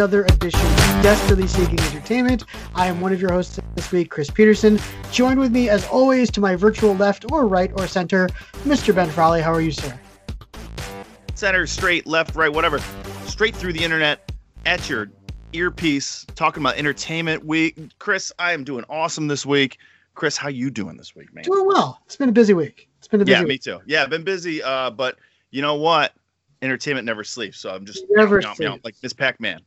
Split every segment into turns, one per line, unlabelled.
another edition of Desperately Seeking Entertainment. I am one of your hosts this week, Chris Peterson. Joined with me, as always, to my virtual left or right or center, Mr. Ben Frawley. How are you, sir?
Center, straight, left, right, whatever. Straight through the internet at your earpiece, talking about entertainment week. Chris, I am doing awesome this week. Chris, how you doing this week, man?
Doing well. It's been a busy week. It's been a busy
yeah,
week.
me too. Yeah, I've been busy, uh, but you know what? Entertainment never sleeps, so I'm just
Never
meow, meow, meow, like Miss Pac-Man.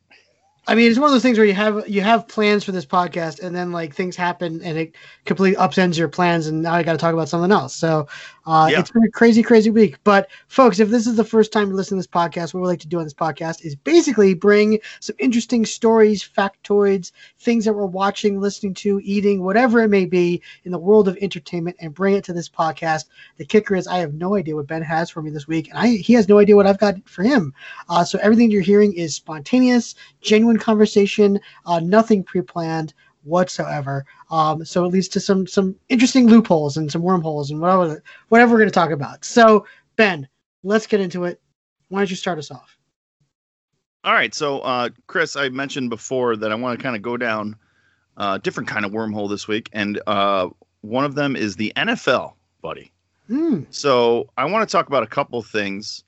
I mean, it's one of those things where you have you have plans for this podcast, and then like things happen, and it completely upends your plans, and now I got to talk about something else. So uh,
Yeah.
it's been a crazy, crazy week. But folks, if this is the first time you listen to this podcast, what we like to do on this podcast is basically bring some interesting stories, factoids, things that we're watching, listening to, eating, whatever it may be in the world of entertainment, and bring it to this podcast. The kicker is I have no idea what Ben has for me this week, and I he has no idea what I've got for him. Uh, so everything you're hearing is spontaneous, genuine conversation, uh, nothing pre-planned whatsoever. Um, so it leads to some some interesting loopholes and some wormholes and whatever whatever we're going to talk about. So Ben, let's get into it. Why don't you start us off?
All right, so uh, Chris, I mentioned before that I want to kind of go down a different kind of wormhole this week, and uh, one of them is the NFL, buddy.
Hmm.
So I want to talk about a couple things.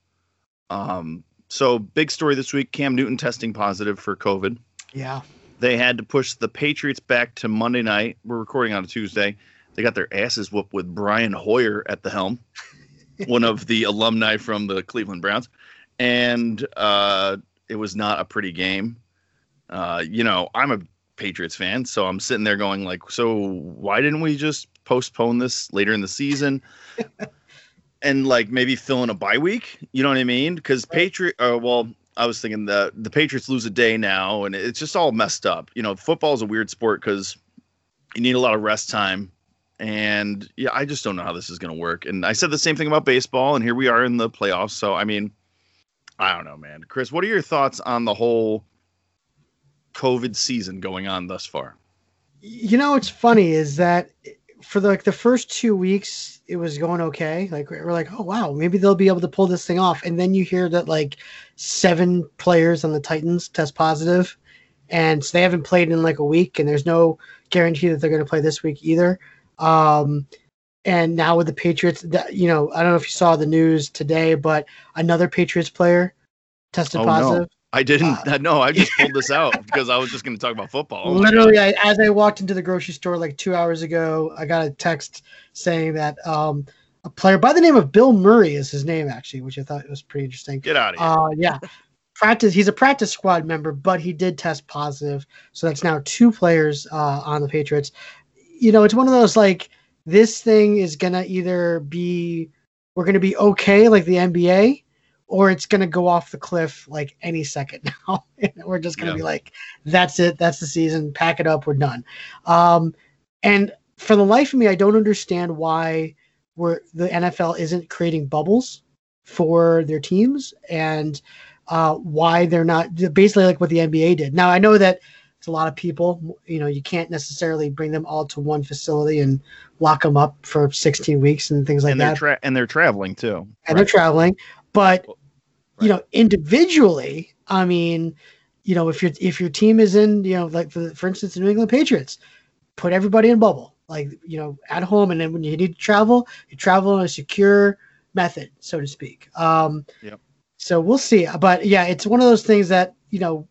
Um, so big story this week: Cam Newton testing positive for COVID.
yeah.
They had to push the Patriots back to Monday night. We're recording on a Tuesday. They got their asses whooped with Brian Hoyer at the helm, one of the alumni from the Cleveland Browns, and uh, it was not a pretty game. Uh, you know, I'm a Patriots fan, so I'm sitting there going like, so why didn't we just postpone this later in the season? and like maybe fill in a bye week. You know what I mean? Because Patriot. Uh, well, I was thinking the the Patriots lose a day now, and it's just all messed up. You know, football is a weird sport because you need a lot of rest time, and yeah, I just don't know how this is going to work. And I said the same thing about baseball, and here we are in the playoffs. So I mean, I don't know, man. Chris, what are your thoughts on the whole COVID season going on thus far?
You know what's funny is that for the, like the first two weeks it was going okay. Like we're like, oh wow, maybe they'll be able to pull this thing off. And then you hear that like seven players on the Titans test positive, and so they haven't played in like a week, and there's no guarantee that they're going to play this week either. Um, and now with the Patriots, that you know, I don't know if you saw the news today, but another Patriots player tested
Oh,
positive.
I didn't.
Uh,
no, I just pulled this out because I was just going to talk about football.
Literally, I, as I walked into the grocery store like two hours ago, I got a text saying that um, a player by the name of Bill Murray is his name actually, which I thought was pretty interesting.
Get out of here.
Uh, yeah, practice. He's a practice squad member, but he did test positive, so that's now two players uh, on the Patriots. You know, it's one of those like this thing is gonna either be we're gonna be okay like the NBA, or it's gonna go off the cliff like any second now. and we're just gonna
Yeah.
be like, that's it, that's the season. Pack it up, we're done. Um, and for the life of me, I don't understand why we're the NFL isn't creating bubbles for their teams and uh, why they're not basically like what the NBA did. Now I know that it's a lot of people. You know, you can't necessarily bring them all to one facility and lock them up for 16 weeks and things like
and they're
that.
tra- and they're traveling too.
and they're traveling, but you
Right.
know, individually, I mean, you know, if your if your team is in, you know, like for, for instance, the New England Patriots, put everybody in bubble, like you know, at home, and then when you need to travel, you travel in a secure method, so to speak. Um,
Yep.
So we'll see, but yeah, it's one of those things that you know,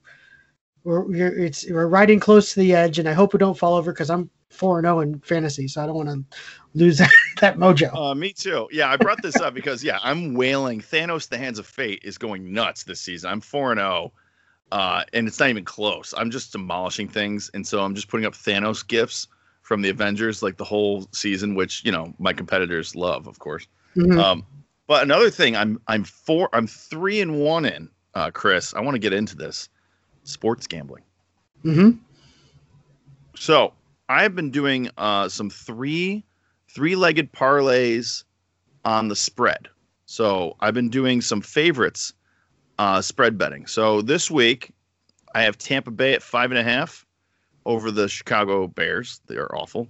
we're we're it's we're riding close to the edge, and I hope we don't fall over because I'm four and zero in fantasy, so I don't want to lose that, that mojo.
Uh, me too. Yeah, I brought this up because yeah, I'm wailing. Thanos: The Hands of Fate is going nuts this season. I'm four and zero, uh, and it's not even close. I'm just demolishing things, and so I'm just putting up Thanos gifts from the Avengers like the whole season, which you know my competitors love, of course.
Mhm.
Um, but another thing, I'm I'm four, I'm three and one in. Uh, Chris, I want to get into this sports gambling.
Mm-hmm.
So I've been doing uh, some three three-legged parlays on the spread. So I've been doing some favorites uh, spread betting. So this week I have Tampa Bay at five and a half over the Chicago Bears. They are awful.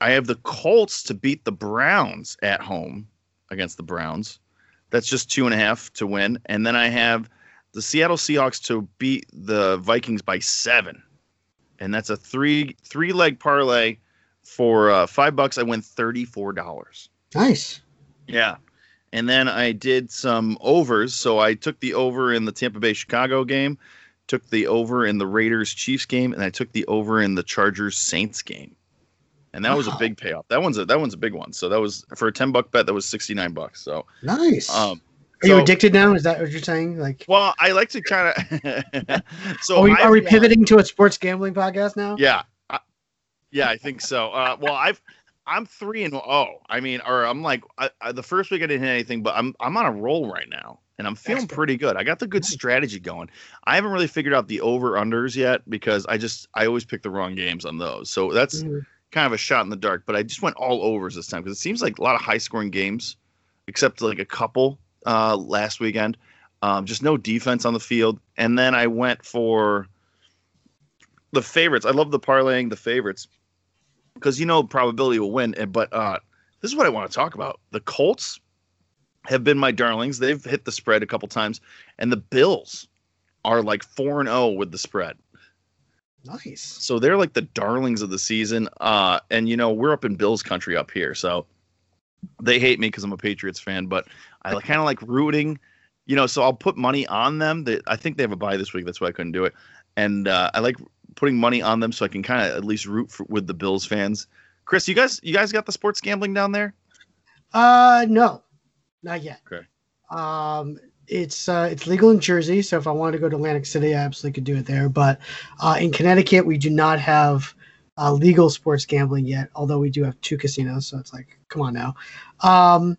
I have the Colts to beat the Browns at home against the Browns. That's just two and a half to win. And then I have the Seattle Seahawks to beat the Vikings by seven, and that's a three three leg parlay for uh, five bucks. I win thirty four dollars.
Nice.
Yeah. And then I did some overs. So I took the over in the Tampa Bay Chicago game, took the over in the Raiders Chiefs game, and I took the over in the Chargers Saints game. And that was a big payoff. That one's a that one's a big one. So that was for a 10 buck bet, that was 69 bucks. So
Nice.
um
are you addicted now? Is that what you're saying? Like,
well, I like to kind of so
are we, are we pivoting to a sports gambling podcast now?
Yeah. I, yeah, I think so. Uh, well, I've I'm three and oh, I mean, or I'm like I, I, the first week I didn't hit anything, but I'm I'm on a roll right now, and I'm feeling
Excellent.
pretty good. I got the good strategy going. I haven't really figured out the over unders yet because I just I always pick the wrong games on those. So that's
Mhm.
kind of a shot in the dark. But I just went all overs this time because it seems like a lot of high scoring games, except like a couple uh, last weekend. Um, just no defense on the field, and then I went for the favorites. I love the parlaying the favorites because you know probability will win. and- But uh, this is what I want to talk about. The Colts have been my darlings. They've hit the spread a couple times, and the Bills are like four and zero with the spread.
Nice.
So they're like the darlings of the season. Uh, and you know we're up in Bills country up here, so they hate me because I'm a Patriots fan. But I kind of like rooting. You know, so I'll put money on them. That I think they have a buy this week. That's why I couldn't do it. And uh, I like putting money on them so I can kind of at least root for, with the Bills fans. Chris, you guys, you guys got the sports gambling down there?
Uh, no, not yet.
Okay.
Um, it's uh, it's legal in Jersey, so if I wanted to go to Atlantic City, I absolutely could do it there. But uh, in Connecticut, we do not have uh, legal sports gambling yet. Although we do have two casinos, so it's like, come on now. Um,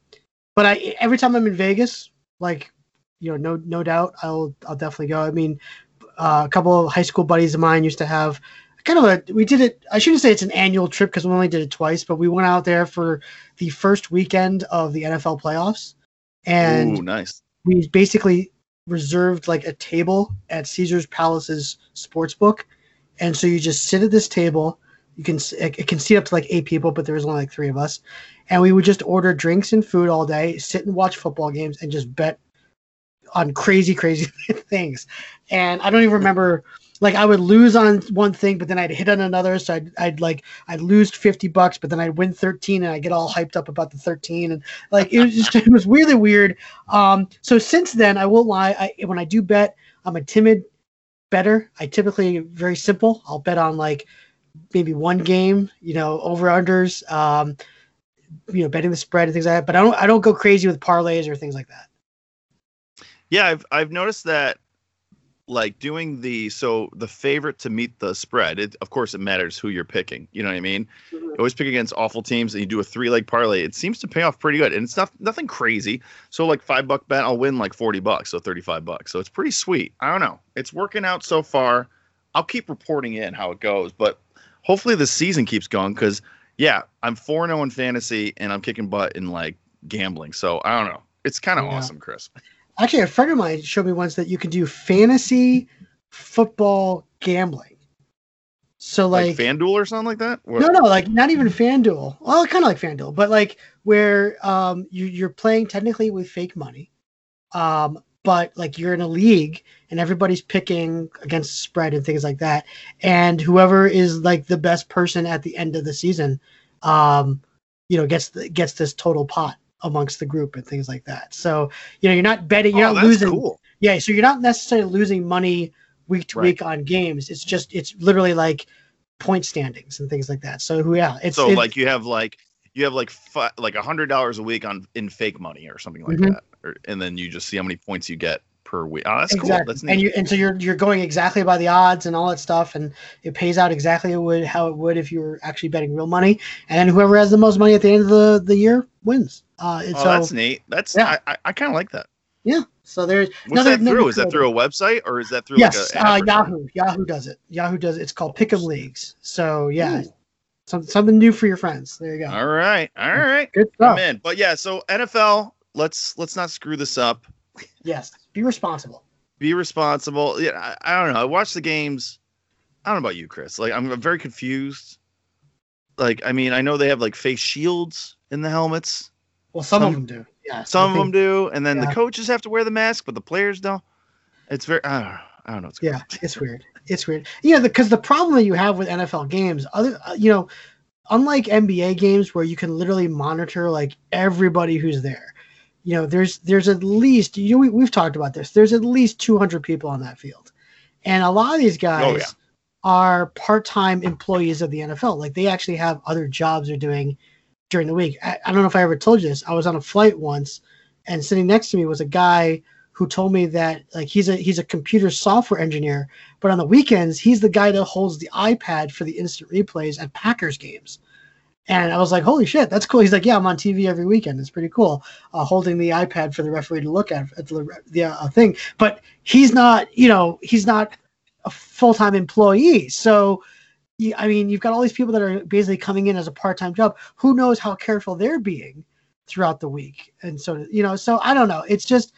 but I every time I'm in Vegas, like, you know, no no doubt, I'll I'll definitely go. I mean, uh, a couple of high school buddies of mine used to have kind of a we did it i shouldn't say it's an annual trip because we only did it twice but we went out there for the first weekend of the nfl playoffs and
Ooh, nice.
we basically reserved like a table at caesar's palace's sports book and so you just sit at this table you can it can seat up to like eight people but there was only like three of us. And we would just order drinks and food all day sit and watch football games and just bet on crazy crazy things. And i don't even remember like i would lose on one thing but then i'd hit on another. So i'd, I'd like i'd lose 50 bucks but then i'd win 13 and i get all hyped up about the 13 and like it was just it was really weird. Um so since then i won't lie I, when i do bet i'm a timid better. I typically very simple. I'll bet on like maybe one game you know over unders um you know betting the spread and things like that but i don't i don't go crazy with parlays or things like that
Yeah, I've I've noticed that like doing the so the favorite to meet the spread. It, of course, it matters who you're picking. You know what I mean? You always pick against awful teams, and you do a three leg parlay. It seems to pay off pretty good, and it's not nothing crazy. So like five buck bet, I'll win like forty bucks, so thirty five bucks. So it's pretty sweet. I don't know. It's working out so far. I'll keep reporting in how it goes, but hopefully the season keeps going because yeah, I'm four zero in fantasy, and I'm kicking butt in like gambling. So I don't know. It's kind of
Yeah.
awesome, Chris.
Actually, a friend of mine showed me once that you can do fantasy football gambling. So
Like,
like,
FanDuel or something like that. What-
no, no, like not even FanDuel. Well, kind of like FanDuel, but like where um you you're playing technically with fake money, um, but like you're in a league and everybody's picking against spread and things like that, and whoever is like the best person at the end of the season, um, you know, gets the, gets this total pot amongst the group and things like that. So you know, you're not betting, you're
Oh,
not losing.
cool.
Yeah, so you're not necessarily losing money week to
Right.
week on games. It's just it's literally like point standings and things like that. So yeah, it's
so
it-
like you have like you have like fi- like a hundred dollars a week on in fake money or something like
Mhm.
that, or, and then you just see how many points you get per week. Oh, that's cool. That's neat.
and you and so you're you're going exactly by the odds and all that stuff, and it pays out exactly it would how it would if you were actually betting real money. And then whoever has the most money at the end of the, the year wins. Uh,
oh,
so
that's neat. That's
Yeah.
I, I, I kind of like that.
yeah, so there's
What's that through? Is that through a website or is that through
yes,
like a
uh, Yahoo Yahoo does it. Yahoo does it. It's called Pick'em Leagues. So yeah,
Ooh.
Some, something new for your friends. There you go.
All right, all right,
Good
I'm in. But yeah, so NFL. Let's let's not screw this up.
Yes, be responsible.
Be responsible. Yeah, I, I don't know. I watch the games. I don't know about you, Chris. Like I'm very confused. Like I mean, I know they have like face shields in the helmets.
Well, some, of them do. Yeah,
Some of them do, and then
Yeah.
the coaches have to wear the mask, but the players don't. It's very. I don't know. I don't know. What's
Yeah, it's weird. It's weird. Yeah, because the problem that you have with NFL games, other uh, you know, unlike NBA games where you can literally monitor like everybody who's there. You know, there's there's at least you know, we, we've talked about this. There's at least 200 people on that field, and a lot of these guys
Oh, yeah.
are part-time employees of the NFL. Like they actually have other jobs they're doing during the week. I, I don't know if I ever told you this. I was on a flight once, and sitting next to me was a guy who told me that like he's a he's a computer software engineer, but on the weekends he's the guy that holds the iPad for the instant replays at Packers games. And I was like, "Holy shit, that's cool." He's like, "Yeah, I'm on TV every weekend. It's pretty cool, uh, holding the iPad for the referee to look at at the, the uh, thing." But he's not, you know, he's not a full time employee. So, I mean, you've got all these people that are basically coming in as a part time job. Who knows how careful they're being throughout the week? And so, you know, so I don't know. It's just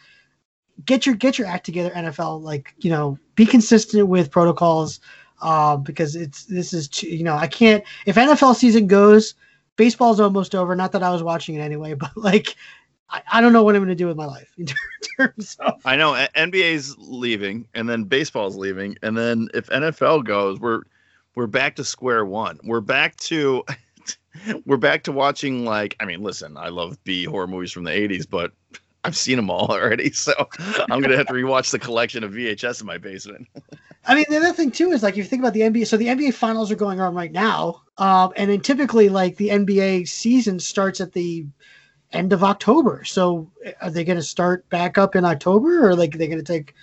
get your get your act together, NFL. Like, you know, be consistent with protocols. Uh, because it's this is too, you know I can't if NFL season goes, baseball's almost over. Not that I was watching it anyway, but like I, I don't know what I'm going to do with my life in terms of
I know NBA's leaving, and then baseball's leaving, and then if NFL goes, we're we're back to square one. We're back to we're back to watching like I mean, listen, I love B horror movies from the '80s, but I've seen them all already, so I'm gonna have to rewatch the collection of VHS in my basement.
I mean, the other thing too is like if you think about the NBA, so the NBA finals are going on right now, um, and then typically like the NBA season starts at the end of October. So are they going to start back up in October, or like are they going to take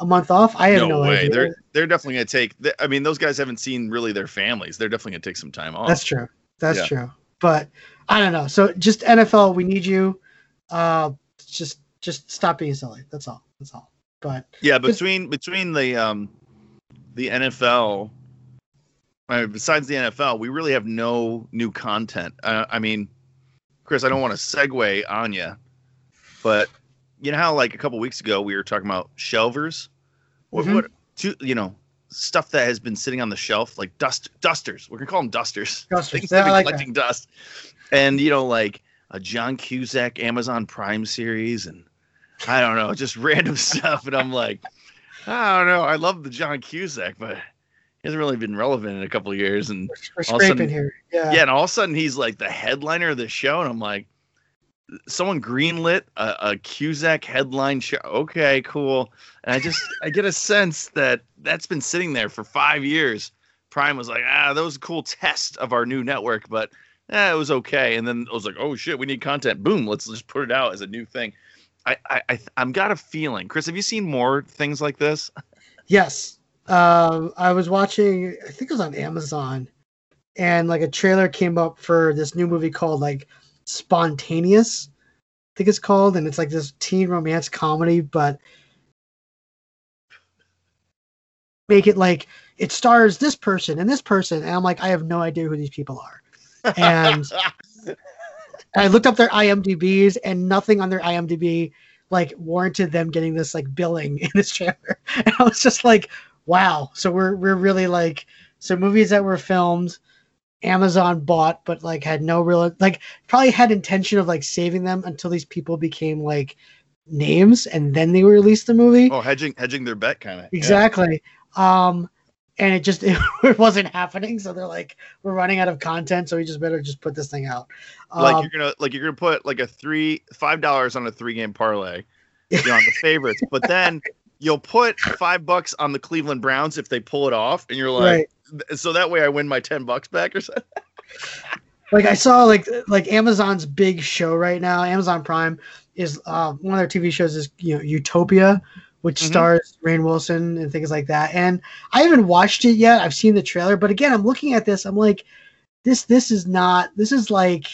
a month off? I have no,
way.
idea.
They're they're definitely gonna take. th- I mean, those guys haven't seen really their families. They're definitely gonna take some time off.
That's true. That's
Yeah.
true. But I don't know. So just NFL, we need you. Uh, just just stop being silly. That's all. That's all. But
Yeah, between between the um the NFL, I mean, besides the NFL, we really have no new content. Uh, I mean, Chris, I don't want to segue on you, but you know how like a couple weeks ago we were talking about shelvers, what
Mhm.
what two, you know stuff that has been sitting on the shelf like dust dusters. We're gonna call them dusters.
Dusters.
Things that
like that.
collecting dust, and you know like a John Cusack Amazon Prime series and I don't know, just random stuff. And I'm like, I don't know. I love the John Cusack, but he hasn't really been relevant in a couple of years. And
we're
All of a
scraping
sudden-
here. Yeah.
yeah, and all of a sudden he's like the headliner of the show. And I'm like, someone greenlit a, a Cusack headline show. Okay, cool. And I just, I get a sense that that's been sitting there for five years. Prime was like, ah, that was a cool test of our new network, but eh, it was okay. And then I was like, oh shit, we need content. Boom, let's just put it out as a new thing. I, I, I'm got a feeling, Chris. Have you seen more things like this?
Yes. Um, I was watching, I think it was on Amazon, and like a trailer came up for this new movie called like Spontaneous, I think it's called, and it's like this teen romance comedy, but make it like it stars this person and this person, and I'm like, I have no idea who these people are. And I looked up their IMDb's, and nothing on their IMDb like warranted them getting this like billing in this trailer. And I was just like, wow. So we're we're really like so movies that were filmed, Amazon bought, but like had no real like probably had intention of like saving them until these people became like names and then they released the movie.
oh, hedging hedging their bet, kind of.
Exactly. Um and it just it, wasn't happening. So they're like, we're running out of content, so we just better just put this thing out.
like
Um,
you're gonna like you're gonna put like a three five dollars on a three game parlay you know, on the favorites but then you'll put five bucks on the cleveland browns if they pull it off and you're like
right.
so that way i win my 10 bucks back or something
like I saw like like Amazon's big show right now. Amazon Prime is uh, one of their TV shows is you know Utopia, which
Mhm.
stars Rainn Wilson and things like that. And I haven't watched it yet. I've seen the trailer, but again, I'm looking at this. I'm like, this this is not. This is like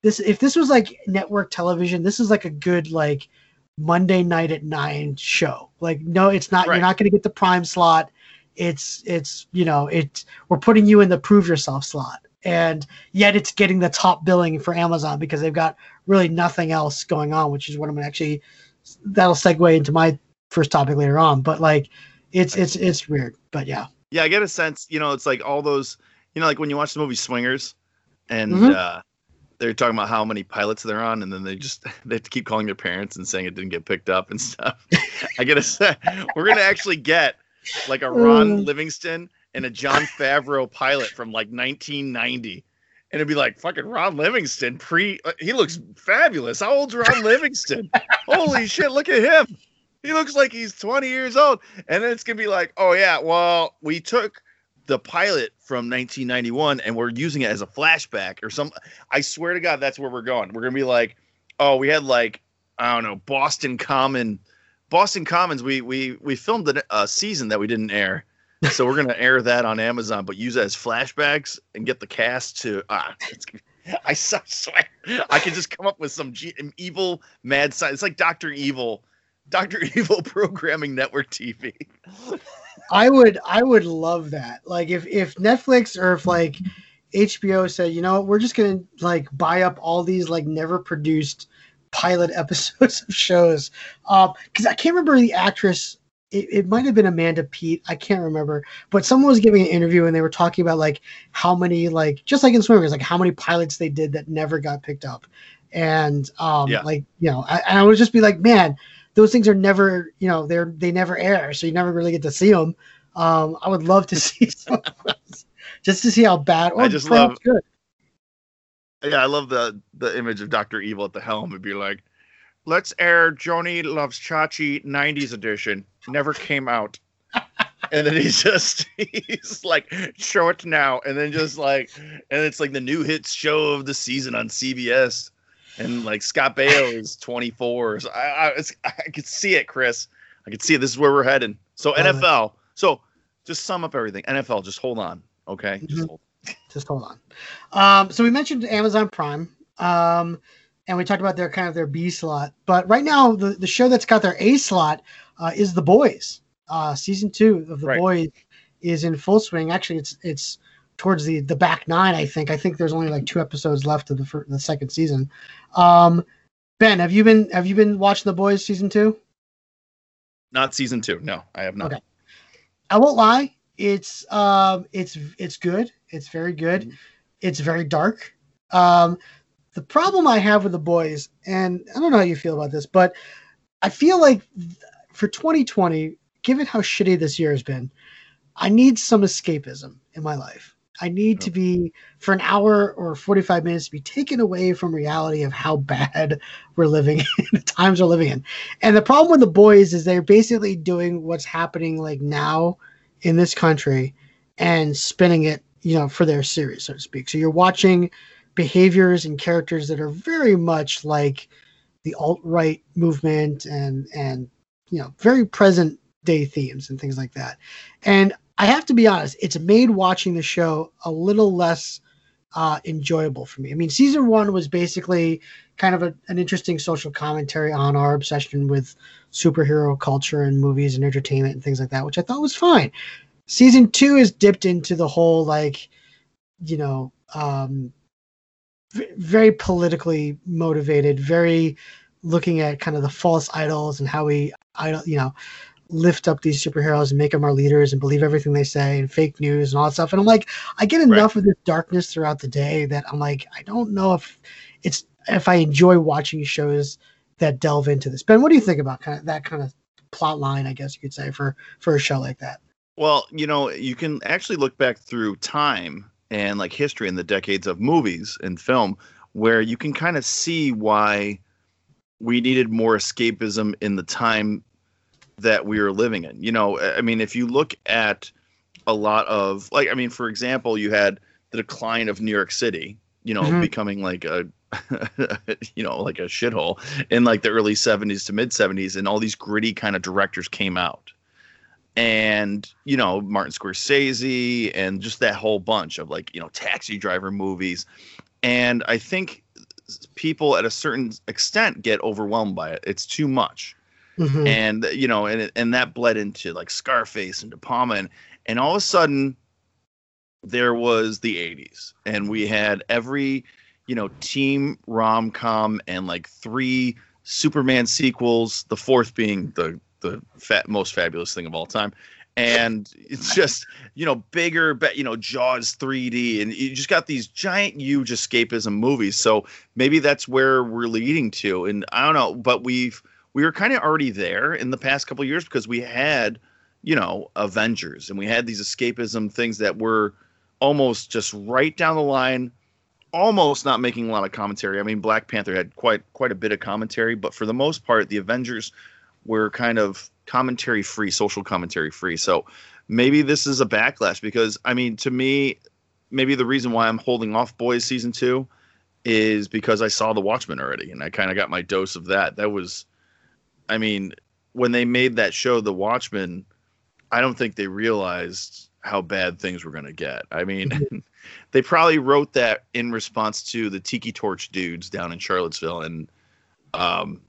this. If this was like network television, this is like a good like Monday night at nine show. Like no, it's not.
Right.
You're not going to get the prime slot. It's it's you know it's we're putting you in the prove yourself slot and yet it's getting the top billing for Amazon because they've got really nothing else going on, which is what I'm actually that'll segue into my first topic later on. But like it's it's it's weird. But yeah.
yeah i get a sense you know it's like all those you know like when you watch the movie swingers and
Mhm.
uh they're talking about how many pilots they're on, and then they just they have to keep calling their parents and saying it didn't get picked up and stuff. I get a say, we're gonna actually get like a Ron
Mm.
Livingston and a Jon Favreau pilot from like 1990. And it'd be like fucking Ron Livingston pre uh, he looks fabulous. How old's Ron Livingston? Holy shit, look at him. He looks like he's 20 years old. And then it's gonna be like, oh yeah, well, we took the pilot from 1991 and we're using it as a flashback or some I swear to God, that's where we're going. We're gonna be like, oh, we had like, I don't know, Boston Common Boston Commons, we we we filmed a uh, season that we didn't air, so we're gonna air that on Amazon, but use it as flashbacks and get the cast to. Ah, I swear, I could just come up with some G, evil mad science. It's like Doctor Evil, Doctor Evil programming network TV.
I would I would love that. Like if if Netflix or if like HBO said, you know, we're just gonna like buy up all these like never produced pilot episodes of shows. Um, because I can't remember the actress. It, it might have been Amanda Peet. I can't remember, but someone was giving an interview and they were talking about like how many like just like in Swingers, like how many pilots they did that never got picked up, and um,
Yeah.
like you know, I, and I would just be like, man, those things are never, you know, they're they never air, so you never really get to see them. Um, I would love to see some of those, just to see how bad or
I just love-
good.
Yeah, I love the the image of Doctor Evil at the helm. It'd be like, let's air Joanie Loves Chachi '90s edition. Never came out. and then he's just he's like, show it now, and then just like, and it's like the new hits show of the season on CBS, and like Scott Baio is 24. So I I, I could see it, Chris. I could see it. This is where we're heading. So
Love it.
NFL. So just sum up everything. NFL. Just hold on. Okay. Just
Mhm.
hold.
just hold on. Um, so we mentioned Amazon Prime, um, and we talked about their kind of their B slot. But right now, the, the show that's got their A slot uh, is The Boys. Uh, season two of The
Right.
Boys is in full swing. Actually, it's it's towards the the back nine. I think. I think there's only like two episodes left of the the second season. Um, ben, have you been have you been watching The Boys season two?
Not season two. No, I have not.
Okay. I won't lie. It's um, it's it's good. It's very good.
Mhm.
It's very dark. Um, the problem I have with the boys, and I don't know how you feel about this, but I feel like for 2020, given how shitty this year has been, I need some escapism in my life. I need to oh. be for an hour or 45 minutes to be taken away from reality of how bad we're living in the times we're living in. And the problem with the boys is they're basically doing what's happening like now in this country and spinning it, you know, for their series, so to speak. So you're watching behaviors and characters that are very much like the alt-right movement and and you know, very present day themes and things like that. And I have to be honest, it's made watching the show a little less uh, enjoyable for me. I mean, season one was basically kind of a, an interesting social commentary on our obsession with superhero culture and movies and entertainment and things like that, which I thought was fine. Season two is dipped into the whole like, you know, um, v- very politically motivated, very looking at kind of the false idols and how we idol, you know, lift up these superheroes and make them our leaders and believe everything they say and fake news and all that stuff. And I'm like, I get enough of this darkness throughout the day that I'm like, I don't know if it's if I enjoy watching shows that delve into this. Ben, what do you think about kind of that kind of plot line? I guess you could say for for a show like that.
Well, you know, you can actually look back through time and like history in the decades of movies and film where you can kind of see why we needed more escapism in the time that we are living in. You know, I mean, if you look at a lot of like I mean, for example, you had the decline of New York City, you know,
Mhm.
becoming like a you know, like a shithole in like the early 70s to mid 70s and all these gritty kind of directors came out and you know Martin Scorsese and just that whole bunch of like you know taxi driver movies and I think people at a certain extent get overwhelmed by it it's too much
Mhm.
and you know and and that bled into like Scarface and De Palma and and all of a sudden there was the 80s and we had every you know team rom-com and like three Superman sequels the fourth being the the fat, most fabulous thing of all time and it's just you know bigger, but you know Jaws 3D, and you just got these giant huge escapism movies. So maybe that's where we're leading to, and I don't know, but we've we were kind of already there in the past couple years because we had you know Avengers, and we had these escapism things that were almost just right down the line almost not making a lot of commentary. I mean, Black Panther had quite quite a bit of commentary, but for the most part, the Avengers were kind of commentary free, social commentary free. So maybe this is a backlash because I mean, to me, maybe the reason why I'm holding off Boys season two is because I saw The Watchmen already, and I kind of got my dose of that. That was, I mean, when they made that show, The Watchmen, I don't think they realized how bad things were going to get. I mean, mm-hmm. they probably wrote that in response to the Tiki Torch dudes down in Charlottesville, and um,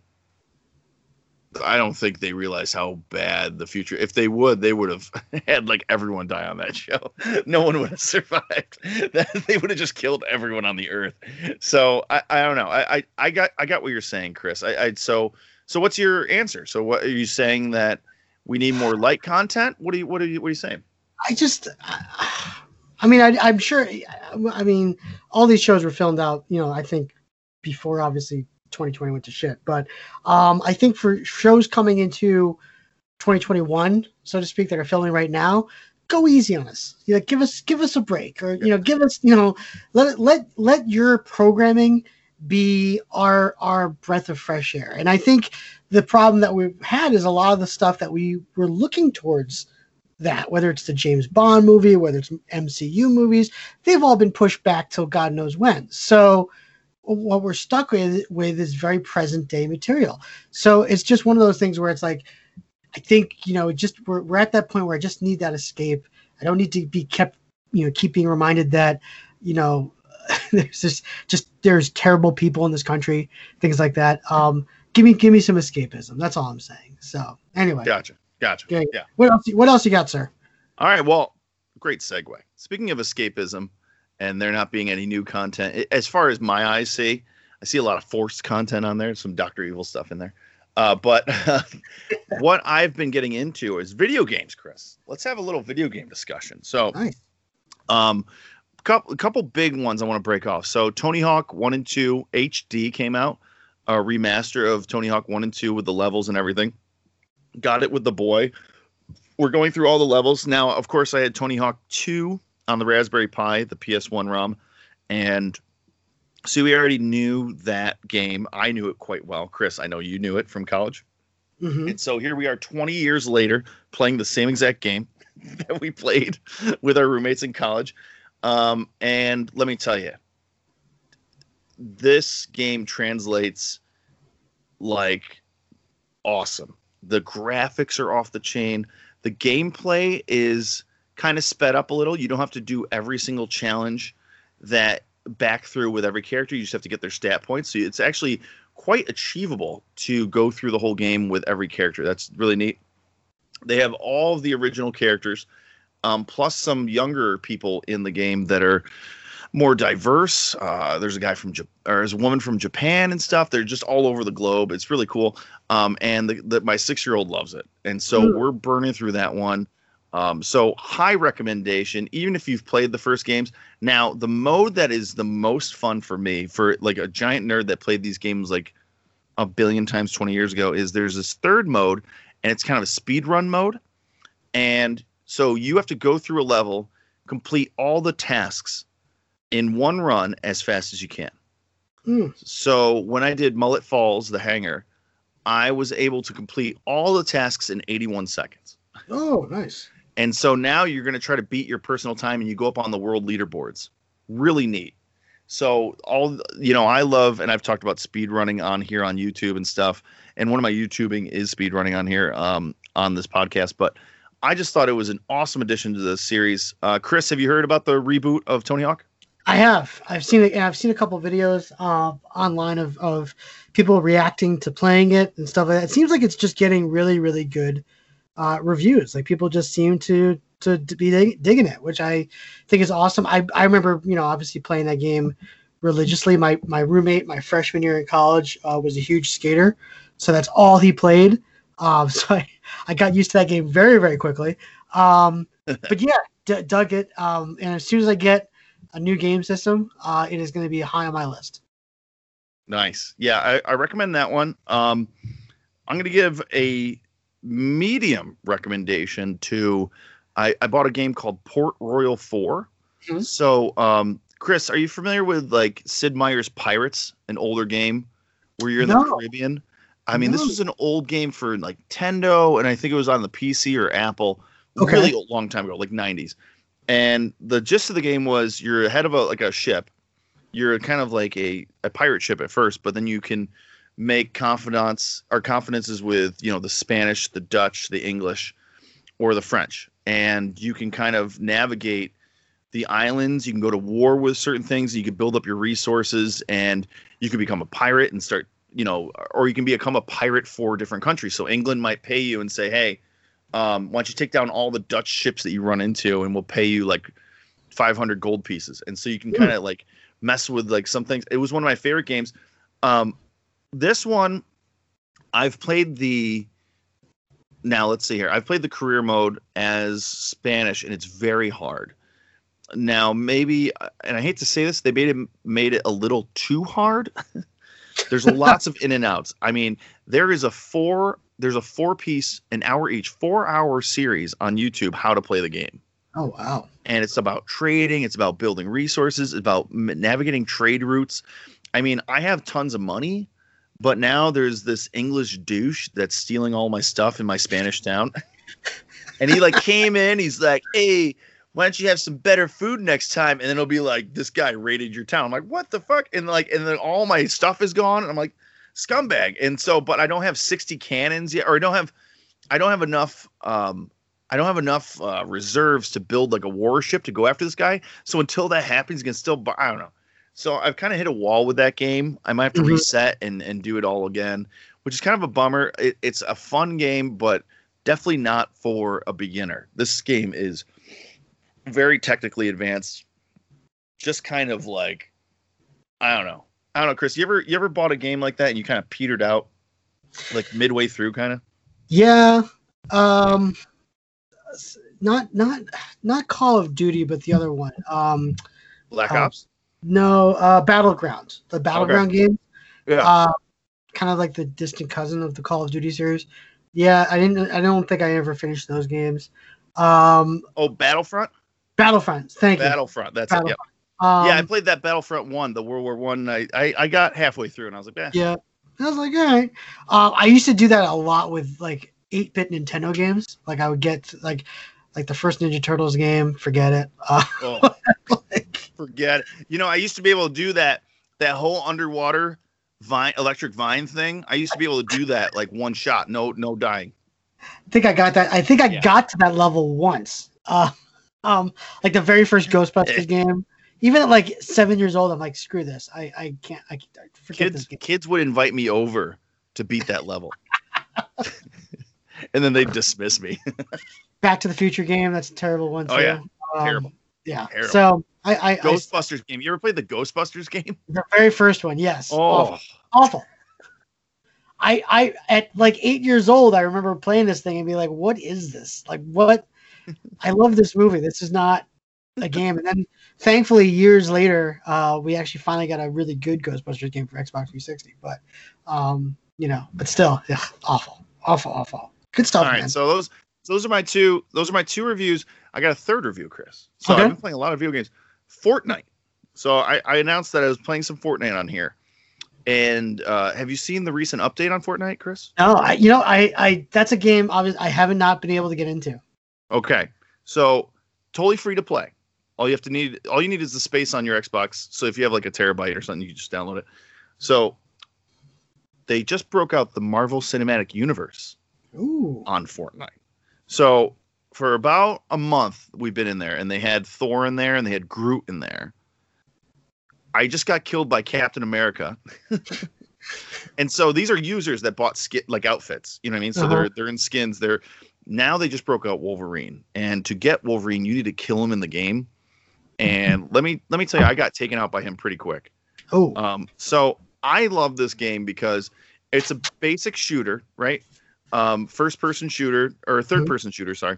I don't think they realized how bad the future. If they would, they would have had like everyone die on that show. No one would have survived. they would have just killed everyone on the earth. So I, I don't know. I, I, I got I got what you're saying, Chris. I, I so so what's your answer? So what are you saying that we need more light content? What are you what are you what are you saying?
I just. I mean, I, I'm sure. I mean, all these shows were filmed out. You know, I think before obviously 2020 went to shit. But um, I think for shows coming into 2021, so to speak, that are filming right now, go easy on us. You know, give us give us a break, or you know, give us you know, let let let your programming be our our breath of fresh air. And I think the problem that we've had is a lot of the stuff that we were looking towards that whether it's the James Bond movie, whether it's MCU movies, they've all been pushed back till God knows when. So what we're stuck with with is very present day material. So it's just one of those things where it's like, I think you know, just we're we're at that point where I just need that escape. I don't need to be kept, you know, keep being reminded that, you know, there's just just there's terrible people in this country, things like that. Um, give me give me some escapism. That's all I'm saying. So anyway,
gotcha, gotcha. Okay. Yeah.
What else? What else you got, sir?
All right. Well, great segue. Speaking of escapism, and there not being any new content. As far as my eyes see, I see a lot of forced content on there, some Doctor Evil stuff in there. Uh, but what I've been getting into is video games, Chris. Let's have a little video game discussion. So, nice. um, couple couple big ones I want to break off. So, Tony Hawk One and Two HD came out, a remaster of Tony Hawk One and Two with the levels and everything. Got it with the boy. We're going through all the levels now. Of course, I had Tony Hawk Two on the Raspberry Pi, the PS1 ROM, and so we already knew that game. I knew it quite well. Chris, I know you knew it from college. Mm-hmm. And so here we are 20 years later playing the same exact game that we played with our roommates in college. Um, and let me tell you, this game translates like awesome. The graphics are off the chain. The gameplay is kind of sped up a little. You don't have to do every single challenge that back through with every character. You just have to get their stat points. So it's actually quite achievable to go through the whole game with every character. That's really neat. They have all of the original characters, um, plus some younger people in the game that are more diverse. Uh, there's a guy from Japan, or there's a woman from Japan and stuff. They're just all over the globe. It's really cool. Um, and the, the, my six year old loves it, and so mm. we're burning through that one. Um, so high recommendation, even if you've played the first games. Now, the mode that is the most fun for me, for like a giant nerd that played these games like a billion times 20 years ago, is there's this third mode, and it's kind of a speed run mode. And so you have to go through a level, complete all the tasks in one run as fast as you can. Mm. So when I did Mullet Falls, the hangar, I was able to complete all the tasks in 81 seconds.
Oh, nice.
And so now you're going to try to beat your personal time and you go up on the world leaderboards. Really neat. So all you know, I love and I've talked about speed running on here on YouTube and stuff. And one of my YouTubing is speed running on here um, on this podcast. But I just thought it was an awesome addition to the series. Uh, Chris, have you heard about the reboot of Tony Hawk?
I have. I've seen it. I've seen a couple videos uh, online of, of people reacting to playing it and stuff like that. It seems like it's just getting really, really good uh, reviews. Like people just seem to to, to be dig- digging it, which I think is awesome. I, I remember, you know, obviously playing that game religiously. My my roommate, my freshman year in college, uh, was a huge skater, so that's all he played. Um, so I, I got used to that game very very quickly. Um, but yeah, d- dug it. Um, and as soon as I get a new game system, uh, it is going to be high on my list.
Nice. Yeah, I, I recommend that one. Um, I'm going to give a medium recommendation to. I, I bought a game called Port Royal 4.
Mhm.
So, um, Chris, are you familiar with like Sid Meier's Pirates, an older game where you're in the Caribbean? I mean, this
mm.
was an old game for like Nintendo, and I think it was on the PC or Apple,
Okay.
really a long time ago, like 90s. And the gist of the game was you're ahead of a like a ship. You're kind of like a, a pirate ship at first, but then you can make confidants or confidences with you know the Spanish, the Dutch, the English, or the French, and you can kind of navigate the islands. You can go to war with certain things. You can build up your resources, and you can become a pirate and start you know, or you can become a pirate for different countries. So England might pay you and say, hey, um, why don't you take down all the Dutch ships that you run into, and we'll pay you like 500 gold pieces. And so you can
Hmm.
kind of like mess with like some things. It was one of my favorite games. Um, this one, I've played the. Now let's see here. I've played the career mode as Spanish, and it's very hard. Now maybe, and I hate to say this, they made it made it a little too hard. There's lots of in and outs. I mean, there is a four there's a four piece an hour each four hour series on youtube how to play the game
Oh wow.
and it's about trading it's about building resources it's about navigating trade routes i mean i have tons of money but now there's this english douche that's stealing all my stuff in my spanish town and he like came in he's like hey why don't you have some better food next time? And then it'll be like this guy raided your town. I'm like what the fuck? And like and then all my stuff is gone. And i'm like scumbag. And so but i don't have 60 cannons yet or i don't have i don't have enough um i don't have enough uh, reserves to build like a warship to go after this guy. So until that happens you can still bu- i don't know. So i've kind of hit a wall with that game. I might have to
Mhm.
reset and and do it all again which is kind of a bummer. It, it's a fun game but definitely not for a beginner. This game is very technically advanced just kind of like i don't know I don't know, Chris. You ever you ever bought a game like that and you kind of petered out, like midway through, kind of?
Yeah. Um not not not Call of Duty, but the other one. Um
Black
Um,
Ops.
no, uh Battleground. The Battleground game.
Yeah.
Uh kind of like the distant cousin of the Call of Duty series. Yeah, I didn't I don't think I ever finished those games. Um
oh, Battlefront.
Battlefront. Thank you.
Battlefront. That's it.
Battle-
Yeah.
Um,
yeah, I played that Battlefront one, the World War One. I, I I got halfway through and I was like, eh.
Yeah. I was like, all right. Um, I used to do that a lot with like 8-bit Nintendo games. Like I would get like like the first Ninja Turtles game, forget it. Uh,
Oh,
like,
forget. It. You know, I used to be able to do that. That whole underwater vine, electric vine thing. I used to be able to do that like one shot, no no dying.
I think I got that. I think I
Yeah.
got to that level once. Uh, um, like the very first Ghostbusters game. Even at like seven years old, I'm like, screw this. I, I can't. I, can't- I forget this
Kids
game.
kids would invite me over to beat that level, and then they'd dismiss me.
Back to the Future game. That's a terrible one. Too.
Oh, yeah.
Um,
Terrible.
Yeah.
Terrible.
So I, I, I
Ghostbusters game. You ever played the Ghostbusters game?
the very first one. Yes. Awful.
Oh,
awful. I I at like eight years old, I remember playing this thing and be like, "What is this? Like, what? I love this movie. This is not a game." And then, thankfully, years later, uh, we actually finally got a really good Ghostbusters game for Xbox 360. But, um, you know, but still, yeah, awful, awful, awful. Good stuff, All
right.
man.
So those those are my two. Those are my two reviews. I got a third review, Chris. So
Okay.
I've been playing a lot of video games. Fortnite. So I, I announced that I was playing some Fortnite on here. And uh, have you seen the recent update on Fortnite, Chris?
no, I you know, I I that's a game. Obviously, I haven't not been able to get into.
Okay. So totally free to play. All you have to need all you need is the space on your Xbox. So if you have like a terabyte or something, you can just download it. So they just broke out the Marvel Cinematic Universe
Ooh,
on Fortnite. So for about a month we've been in there and they had Thor in there and they had Groot in there. I just got killed by Captain America. and so these are users that bought skin like outfits, you know what I mean? So
Uh-huh.
they're they're in skins. They're now they just broke out Wolverine. And to get Wolverine, you need to kill him in the game. And let me let me tell you, I got taken out by him pretty quick.
oh,
Um, so I love this game because it's a basic shooter, right? Um, first person shooter or third person shooter, sorry.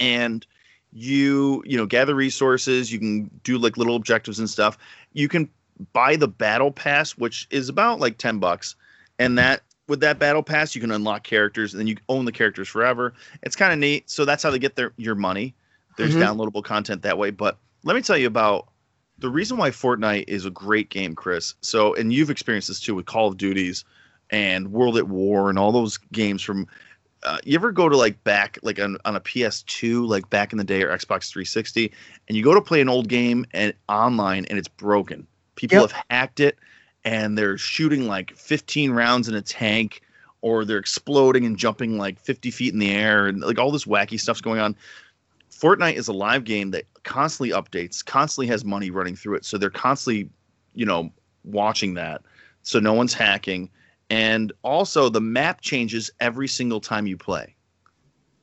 and you you know gather resources. You can do like little objectives and stuff. You can buy the battle pass, which is about like ten bucks, and that with that battle pass you can unlock characters and then you own the characters forever. It's kind of neat. So that's how they get their your money. There's
Mhm.
downloadable content that way. But let me tell you about the reason why Fortnite is a great game, Chris. So, and you've experienced this too with Call of Duties and World at War and all those games from. Uh, you ever go to like back like on, on a PS2 like back in the day or Xbox 360 and you go to play an old game and online and it's broken. People
Yep.
have hacked it and they're shooting like 15 rounds in a tank or they're exploding and jumping like 50 feet in the air and like all this wacky stuff's going on. Fortnite is a live game that constantly updates, constantly has money running through it. So they're constantly, you know, watching that. So no one's hacking. And also the map changes every single time you play.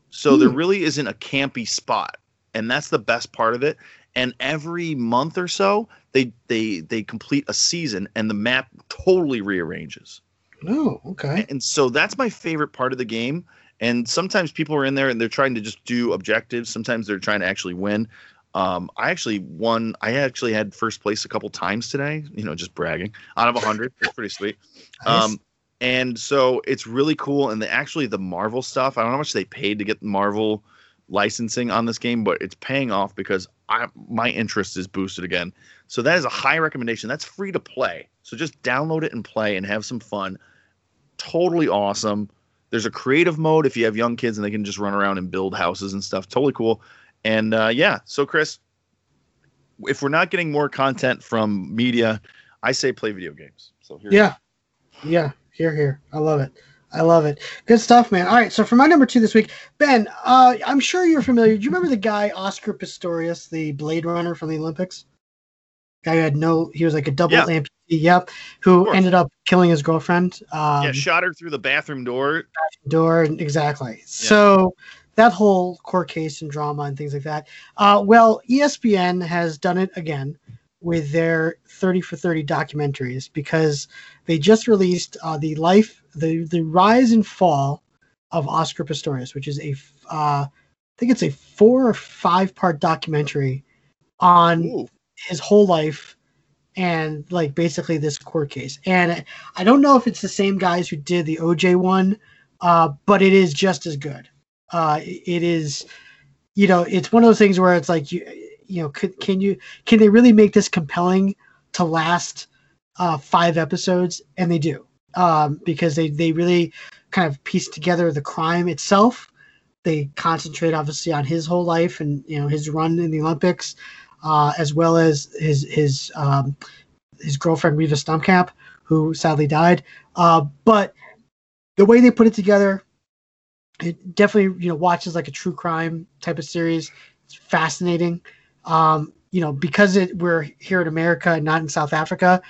So there
Hmm.
really isn't a campy spot. And that's the best part of it. And every month or so, they they they complete a season and the map totally rearranges.
Oh, okay.
and so that's my favorite part of the game. And sometimes people are in there and they're trying to just do objectives. Sometimes they're trying to actually win. Um, i actually won i actually had first place a couple times today you know just bragging. Out of 100 it's pretty sweet.
Nice.
um, and so it's really cool. And the, actually the marvel stuff i don't know how much they paid to get marvel licensing on this game but it's paying off because I, my interest is boosted again so that is a high recommendation that's free to play so just download it and play and have some fun totally awesome. There's a creative mode if you have young kids and they can just run around and build houses and stuff. Totally cool. And uh, yeah, so Chris, if we're not getting more content from media, I say play video games. So here,
Yeah. Yeah. Here, here. I love it. I love it. Good stuff, man. All right. So for my number two this week, Ben, uh, I'm sure you're familiar. Do you remember the guy Oscar Pistorius, the Blade Runner from the Olympics? Guy who had no, he was like a double
Yeah.
amputee. Yep. Who ended up killing his girlfriend. Um,
yeah, shot her through the bathroom door.
door exactly so that whole court case and drama and things like that uh, well espn has done it again with their 30 for 30 documentaries because they just released uh, the life the the rise and fall of oscar pistorius which is a uh, i think it's a four or five part documentary on
Ooh,
his whole life and like basically this court case. And I don't know if it's the same guys who did the OJ one, uh, but it is just as good. Uh, it is, you know, it's one of those things where it's like you, you know, could, can you can they really make this compelling to last uh, five episodes? And they do um, because they they really kind of piece together the crime itself. They concentrate obviously on his whole life and you know his run in the Olympics uh, as well as his his um, his girlfriend Reeva Steenkamp, who sadly died. Uh, but the way they put it together, it definitely you know watches like a true crime type of series. It's fascinating. Um, you know because it, we're here in America and not in South Africa.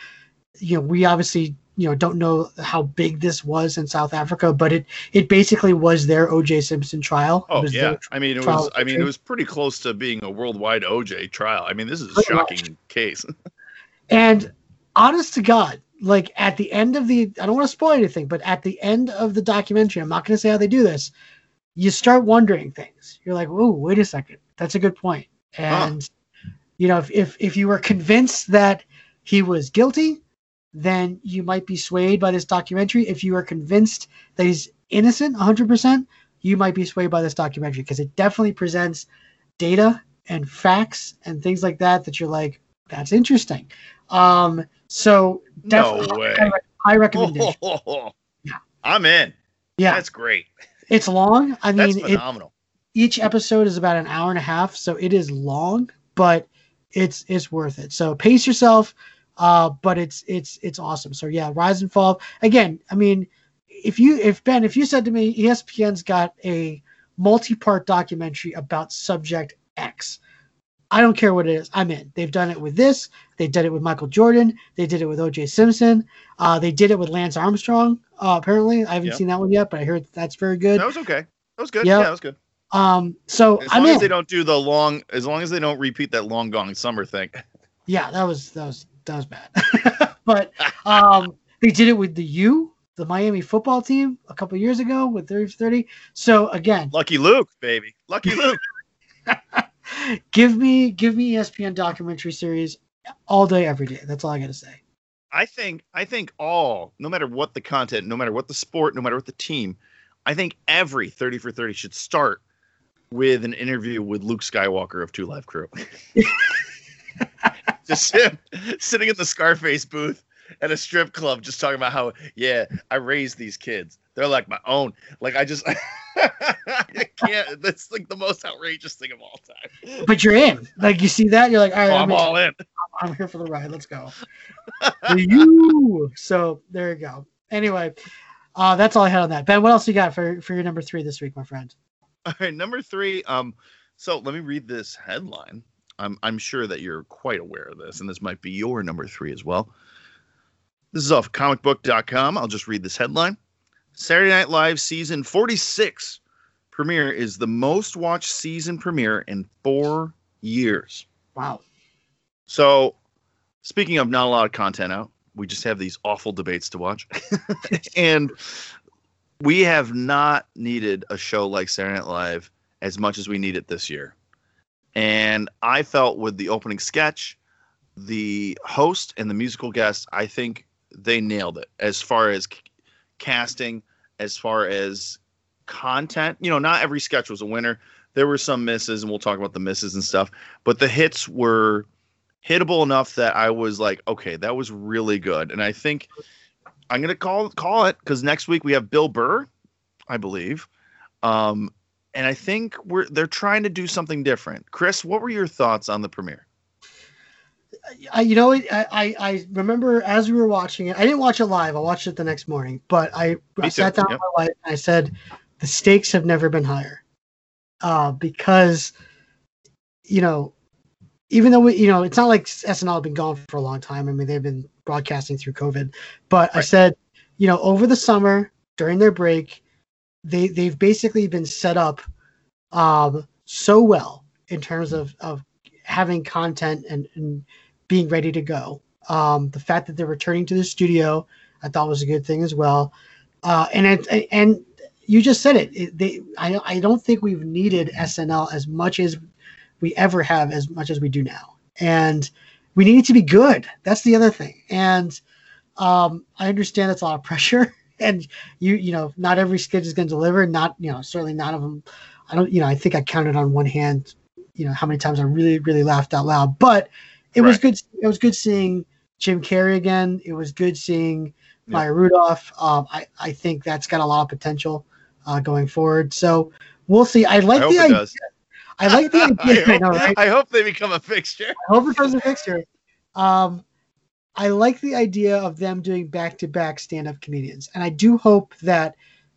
You know we obviously you know don't know how big this was in South Africa, but it it basically was their O.J. Simpson trial.
Oh yeah. I mean, it was. I mean, it was pretty close to being a worldwide OJ trial. I mean, this is a
Pretty much.
shocking case.
And honest to God, like at the end of the, I don't want to spoil anything, but at the end of the documentary, I'm not going to say how they do this. You start wondering things. You're like, "Oh, wait a second, that's a good point." And you know, if, if if you were convinced that he was guilty, then you might be swayed by this documentary. If you are convinced that he's innocent, 100, percent you might be swayed by this documentary because it definitely presents data and facts and things like that that you're like, that's interesting. Um, so
no
definitely
way.
high, high recommendation. Yeah.
I'm in.
Yeah,
That's great.
it's long. I
That's
mean, it,
phenomenal.
each episode is about an hour and a half, so it is long, but it's it's worth it. So pace yourself, uh, but it's it's it's awesome. So yeah, rise and fall. Again, I mean, if you if Ben, if you said to me, ESPN's got a multi-part documentary about subject X. I don't care what it is. I'm in. They've done it with this. They did it with Michael Jordan. They did it with O.J. Simpson. Uh, they did it with Lance Armstrong. Uh, apparently, I haven't
Yeah.
seen that one yet, but I heard that's very good.
That was okay. That was good.
Yeah.
Yeah, that was good.
Um, so
As
I'm
long
in.
as they don't do the long, as long as they don't repeat that long gone summer thing.
Yeah, that was that was that was bad. but um, they did it with the U, the Miami football team, a couple years ago with 30 for 30. So again,
Lucky Luke, baby. Lucky Luke.
give me give me ESPN documentary series all day, every day. That's all I gotta say.
I think I think all, no matter what the content, no matter what the sport, no matter what the team, I think every 30 for 30 should start with an interview with Luke Skywalker of Two Live Crew. just him sitting in the Scarface booth at a strip club, just talking about how, yeah, I raised these kids. They're like my own. Like I just, I can't. That's like the most outrageous thing of all time.
But you're in. Like you see that, you're like, all right,
Oh,
I'm,
I'm
in.
all in.
I'm here for the ride. Let's go. you. So there you go. Anyway, uh, that's all I had on that. Ben, what else you got for for your number three this week, my friend?
All right, number three. Um, so let me read this headline. I'm I'm sure that you're quite aware of this, and this might be your number three as well. This is off comicbook.com. I'll just read this headline. Saturday Night Live season 46 premiere is the most watched season premiere in four years.
Wow.
So, speaking of not a lot of content out, we just have these awful debates to watch. and we have not needed a show like Saturday Night Live as much as we need it this year. And I felt with the opening sketch, the host and the musical guest, I think they nailed it as far as c- casting, as far as content. You know, not every sketch was a winner. There were some misses, and we'll talk about the misses and stuff. But the hits were hittable enough that I was like, okay, that was really good. And I think I'm gonna call call it because next week we have Bill Burr, I believe. Um, and I think we're they're trying to do something different. Chris, what were your thoughts on the premiere?
I, you know, I, I I remember as we were watching it. I didn't watch it live. I watched it the next morning. But I, I sat down
yep.
with my wife and I said, the stakes have never been higher, uh, because you know, even though we, you know, it's not like SNL had been gone for a long time. I mean, they've been broadcasting through COVID. But I said, you know, over the summer during their break, they they've basically been set up um, so well in terms of of having content and, and being ready to go. Um, the fact that they're returning to the studio, I thought was a good thing as well. Uh, and it, and you just said it. it they, I I don't think we've needed SNL as much as we ever have, as much as we do now. And we need it to be good. That's the other thing. And um, I understand it's a lot of pressure, and you you know not every sketch is going to deliver. Not you know certainly none of them. I don't you know I think I counted on one hand, you know how many times I really really laughed out loud. But it was good. It was good seeing Jim Carrey again. It was good seeing
Yeah.
Maya Rudolph. Um, I I think that's got a lot of potential uh, going forward. So we'll see. I like
I
the idea.
does.
I like the idea.
I, hope,
know, right?
I hope they become a fixture.
I hope it comes a fixture. Um, I like the idea of them doing back-to-back stand-up comedians, and I do hope that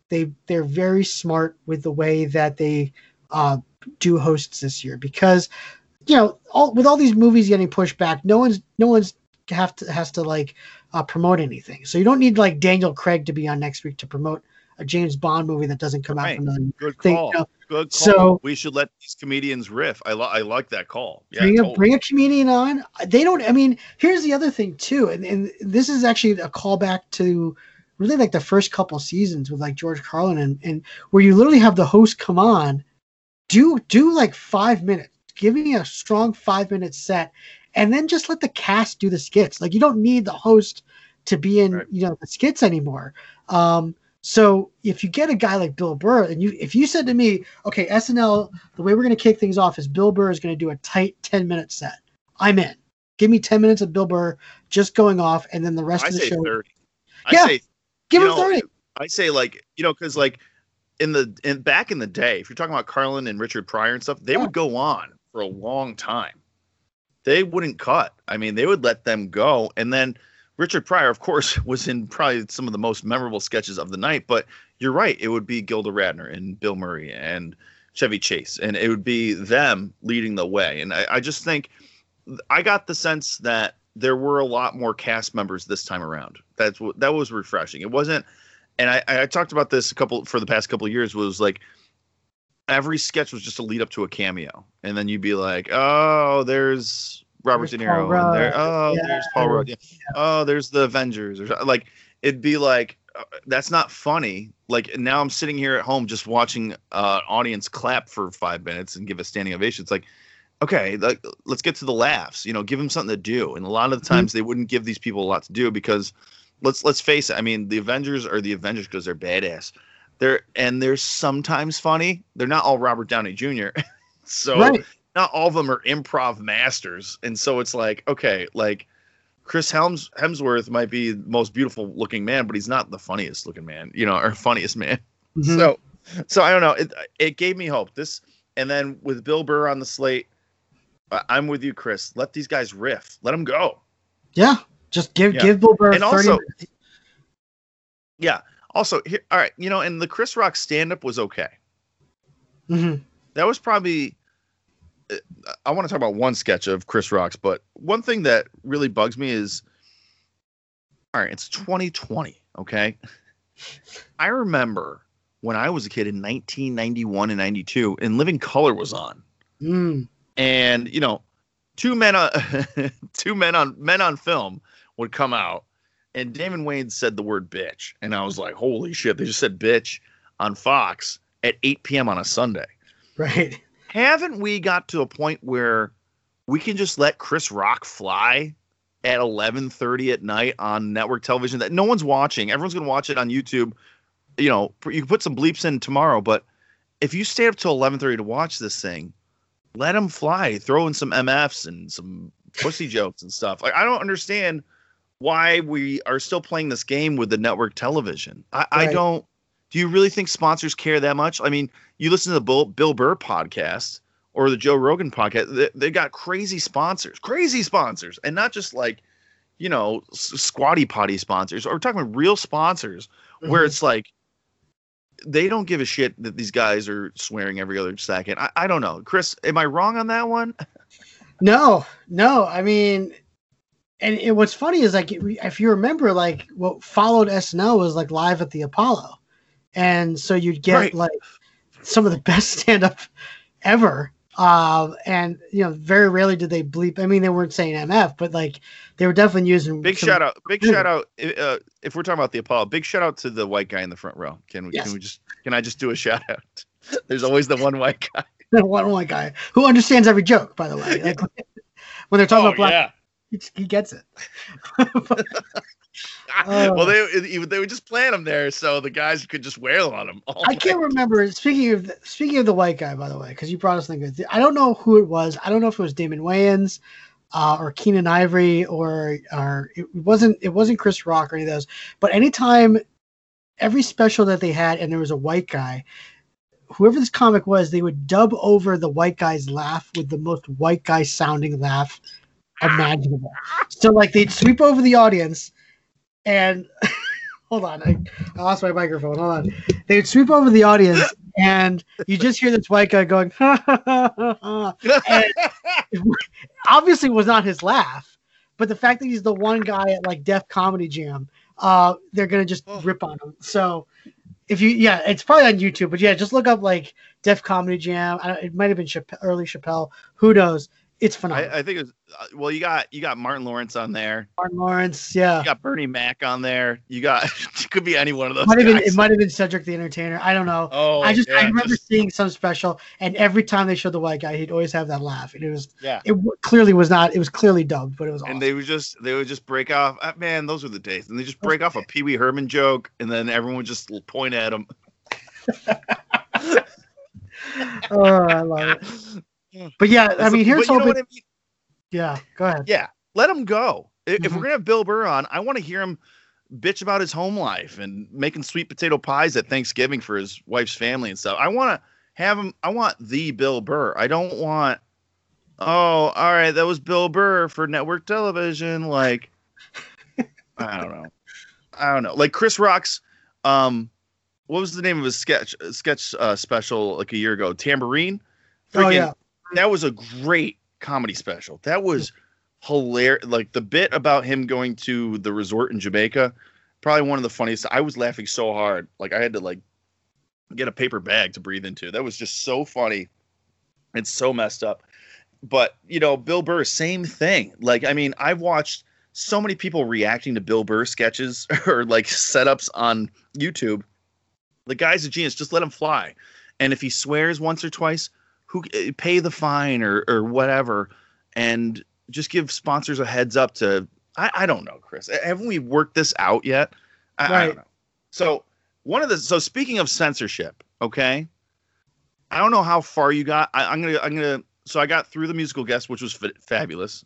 they they're very smart with the way that they uh, do hosts this year because you know all with all these movies getting pushed back, no one's no one's have to has to like uh, promote anything. So you don't need like Daniel Craig to be on next week to promote a James Bond movie that doesn't come out
Right.
for another
Good
thing.
call.
You know,
Good call.
So-
we should let these comedians riff. I, li- I like that call. Yeah,
bring a
totally.
bring a comedian on. They don't. I mean, here's the other thing too, and and this is actually a callback to really like the first couple seasons with like George Carlin and and where you literally have the host come on, do do like five minutes, give me a strong five minute set, and then just let the cast do the skits. Like you don't need the host to be in
Right.
you know the skits anymore. Um, so if you get a guy like Bill Burr, and you if you said to me, okay, SNL, the way we're going to kick things off is Bill Burr is going to do a tight ten minute set. I'm in. Give me ten minutes of Bill Burr just going off, and then the rest
I
of the show.
30.
Yeah,
I say
Give him
know,
thirty.
I say like you know because like in the in back in the day, if you're talking about Carlin and Richard Pryor and stuff, they
Yeah.
would go on for a long time. They wouldn't cut. I mean, they would let them go, and then Richard Pryor, of course, was in probably some of the most memorable sketches of the night. But you're right; it would be Gilda Radner and Bill Murray and Chevy Chase, and it would be them leading the way. And I, I just think I got the sense that there were a lot more cast members this time around. That's what that was refreshing. It wasn't, and I, I talked about this a couple for the past couple of years. Was like every sketch was just a lead up to a cameo, and then you'd be like, oh, there's Robert
There's
De
Paul
Niro, and there, oh,
Yeah.
there's Paul Rudd, yeah. oh, there's the Avengers, or like it'd be like, uh, that's not funny. Like now I'm sitting here at home just watching uh audience clap for five minutes and give a standing ovation. It's like, okay, like let's get to the laughs. You know, give them something to do. And a lot of the times mm-hmm. they wouldn't give these people a lot to do because let's let's face it. I mean, the Avengers are the Avengers because they're badass. They're and they're sometimes funny. They're not all Robert Downey Jr. so right. Not all of them are improv masters. And so it's like, okay, like Chris Helms Hemsworth might be the most beautiful looking man, but he's not the funniest looking man, you know, or funniest man. Mm-hmm. So, so I don't know. It it gave me hope. This and then with Bill Burr on the slate, I'm with you, Chris. Let these guys riff. Let them go.
Yeah, just give yeah. give Bill Burr and 30 also, minutes.
Yeah. Also, here, all right, you know, and the Chris Rock stand up was okay.
Mm-hmm.
That was probably I want to talk about one sketch of Chris Rock's, but one thing that really bugs me is all right, it's 2020, okay? I remember when I was a kid in 1991 and 92 and Living Color was on.
Mm.
And, you know, two men on two men on men on film would come out and Damon Wayans said the word bitch and I was like, "Holy shit, they just said bitch on Fox at 8 p.m. on a Sunday."
Right
haven't we got to a point where we can just let Chris Rock fly at 11:30 at night on network television that no one's watching. Everyone's going to watch it on YouTube. You know, you can put some bleeps in tomorrow, but if you stay up till 11:30 to watch this thing, let him fly. Throw in some MFs and some pussy jokes and stuff. Like I don't understand why we are still playing this game with the network television. I, right. I don't do you really think sponsors care that much? I mean, you listen to the Bill, Bill Burr podcast or the Joe Rogan podcast, they, they got crazy sponsors, crazy sponsors, and not just like, you know, squatty potty sponsors. Or we're talking about real sponsors mm-hmm. where it's like they don't give a shit that these guys are swearing every other second. I, I don't know. Chris, am I wrong on that one?
No, no. I mean, and it, what's funny is like if you remember, like what followed SNL was like live at the Apollo and so you'd get right. like some of the best stand up ever. Uh, and you know, very rarely did they bleep. I mean, they weren't saying MF, but like they were definitely using.
Big shout out! Big shout out! Uh, if we're talking about the Apollo, big shout out to the white guy in the front row. Can we? Yes. Can we just? Can I just do a shout out? There's always the one white guy.
the one white guy who understands every joke. By the way, like, when they're talking oh, about black, yeah. he, he gets it.
Well, they they would just plant them there so the guys could just wail on them.
I can't remember. Speaking of speaking of the white guy, by the way, because you brought us things. I don't know who it was. I don't know if it was Damon Wayans uh, or Keenen Ivory or or it wasn't it wasn't Chris Rock or any of those. But anytime, every special that they had, and there was a white guy. Whoever this comic was, they would dub over the white guy's laugh with the most white guy sounding laugh imaginable. So like they'd sweep over the audience and hold on, I, I, lost my microphone. Hold on. They would sweep over the audience, and you just hear this white guy going, ha, ha, obviously, was not his laugh, but the fact that he's the one guy at like Def Comedy Jam, uh, they're gonna just oh. rip on him. So. If you, yeah, it's probably on YouTube, but yeah, just look up like Def Comedy Jam. it might have been Chappelle, early Chappelle. Who knows? It's phenomenal.
I, I think it was uh, well. You got you got Martin Lawrence on there.
Martin Lawrence, yeah.
You got Bernie Mac on there. You got it could be any one of those.
Might have been, it might have been Cedric the Entertainer. I don't know.
Oh,
I just
yeah,
I remember just... seeing some special, and every time they showed the white guy, he'd always have that laugh, and it was
yeah.
It clearly was not. It was clearly dubbed, but it was. Awesome.
And they would just they would just break off. Uh, man, those were the days. And they just break off a Pee Wee Herman joke, and then everyone would just point at him.
oh, I love it. But yeah, I mean, here's hoping. I mean? Yeah, go ahead.
Yeah, let him go. If, mm-hmm. we're gonna have Bill Burr on, I want to hear him bitch about his home life and making sweet potato pies at Thanksgiving for his wife's family and stuff. I want to have him. I want the Bill Burr. I don't want. Oh, all right, that was Bill Burr for network television. Like, I don't know. I don't know. Like Chris Rock's. Um, what was the name of his sketch sketch uh, special like a year ago? Tambourine.
Freaking, oh yeah,
that was a great comedy special. That was hilarious. Like the bit about him going to the resort in Jamaica, probably one of the funniest. I was laughing so hard, like I had to like get a paper bag to breathe into. That was just so funny. It's so messed up. But you know, Bill Burr, same thing. Like I mean, I've watched so many people reacting to Bill Burr sketches or like setups on YouTube. The guy's a genius. Just let him fly. And if he swears once or twice, who eh, pay the fine or or whatever, and just give sponsors a heads up to. I, I don't know, Chris. Haven't we worked this out yet? I, I don't know. So one of the so speaking of censorship, okay. I don't know how far you got. I, I'm gonna I'm gonna. So I got through the musical guest, which was fa- fabulous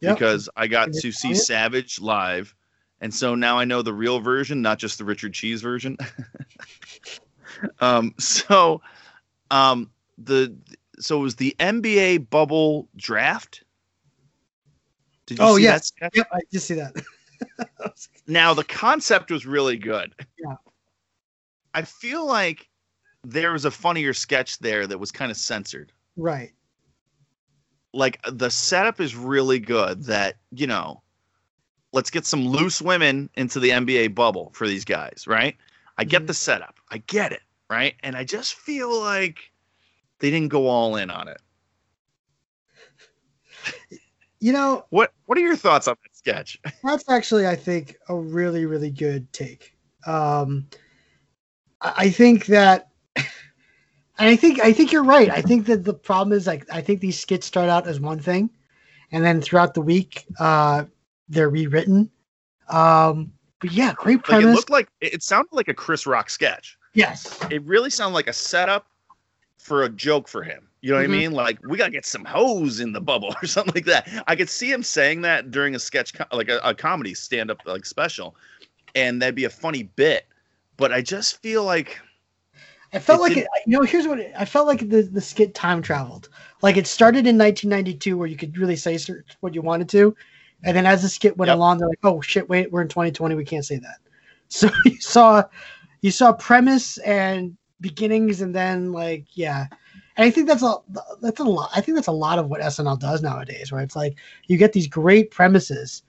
Yep.
because I got to see? Savage live, and so now I know the real version, not just the Richard Cheese version. um, so, um, the so it was the NBA bubble draft. Did you
Oh,
see
yes.
that? sketch?
Yep, I just see that.
Now the concept was really good.
Yeah.
I feel like there was a funnier sketch there that was kind of censored.
right.
like the setup is really good that you know let's get some loose women into the nba bubble for these guys right i get
Mhm.
the setup i get it right and i just feel like they didn't go all in on it
You know,
what what are your thoughts on that sketch
that's actually, I think, a really, really good take. Um, I think that, and I think I think you're right. I think that the problem is like I think these skits start out as one thing, and then throughout the week, uh, they're rewritten. Um, but yeah, great
like it looked like it sounded like a chris rock sketch
yes,
it really sounded like a setup for a joke for him. You know what
Mhm.
I mean? Like we gotta get some hoes in the bubble or something like that. I could see him saying that during a sketch, like a, a comedy stand-up like special, and that'd be a funny bit. But I just feel like
I felt
It
like it, you know. Here's what it, I felt like the the skit time traveled. Like it started in 1992, where you could really say what you wanted to, and then as the skit went
Yep.
along, they're like, "Oh shit, wait, we're in 2020, we can't say that." So you saw, you saw premise and beginnings, and then like yeah, and I think that's a that's a lot. I think that's a lot of what SNL does nowadays, where it's like you get these great premises,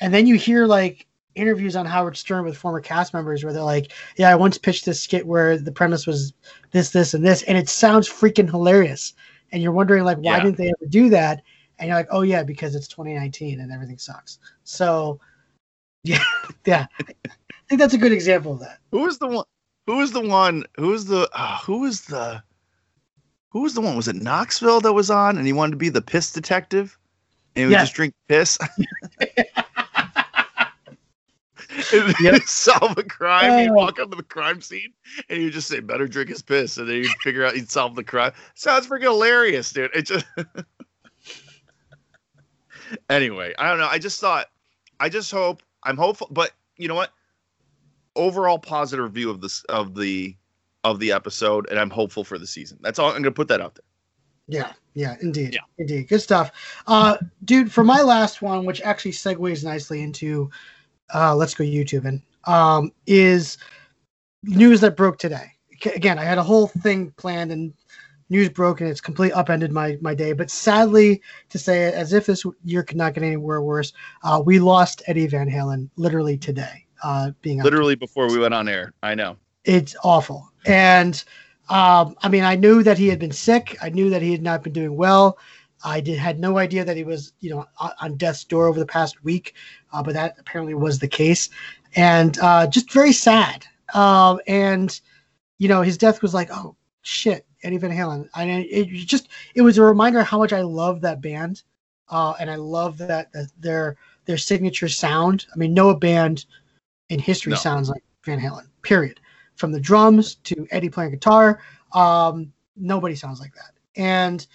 and then you hear like interviews on Howard Stern with former cast members where they're like, "Yeah, I once pitched this skit where the premise was this, this, and this, and it sounds freaking hilarious." And you're wondering like, why
Yeah.
didn't they ever do that? And you're like, "Oh yeah, because it's 2019 and everything sucks." So, yeah, yeah, I think that's a good example of that.
who was the one? Who was the one? Who was the? Uh, who was the? Who was the one? Was it Knoxville that was on, and he wanted to be the piss detective, and he would just drink piss. and
Yep.
solve a crime. He'd
Oh.
walk up to the crime scene and he'd just say, "Better drink his piss," and then he'd figure out he'd solve the crime. Sounds freaking hilarious, dude. It just. anyway, I don't know. I just thought, I just hope, I'm hopeful, but you know what? Overall positive review of this of the of the episode, and I'm hopeful for the season. That's all. I'm gonna put that out there.
Yeah, yeah, indeed,
Yeah.
indeed, good stuff, uh, dude. For my last one, which actually segues nicely into, uh, let's go YouTubing, um, is news that broke today. Again, I had a whole thing planned and news broke and it's completely upended my my day. But sadly, to say it, as if this year could not get anywhere worse, uh, we lost Eddie Van Halen literally today. Uh, being
Literally before we went on air. I know.
it's awful. And um, I mean, I knew that he had been sick. I knew that he had not been doing well. I did had no idea that he was, you know, on, death's door over the past week, uh, but that apparently was the case, and uh, just very sad. Um, and you know, his death was like, oh shit, Eddie Van Halen. I mean, it just it was a reminder how much I love that band, uh, and I love that, that their their signature sound. I mean, no band in history
No.
sounds like Van Halen. Period. From the drums to Eddie playing guitar, um, nobody sounds like that. And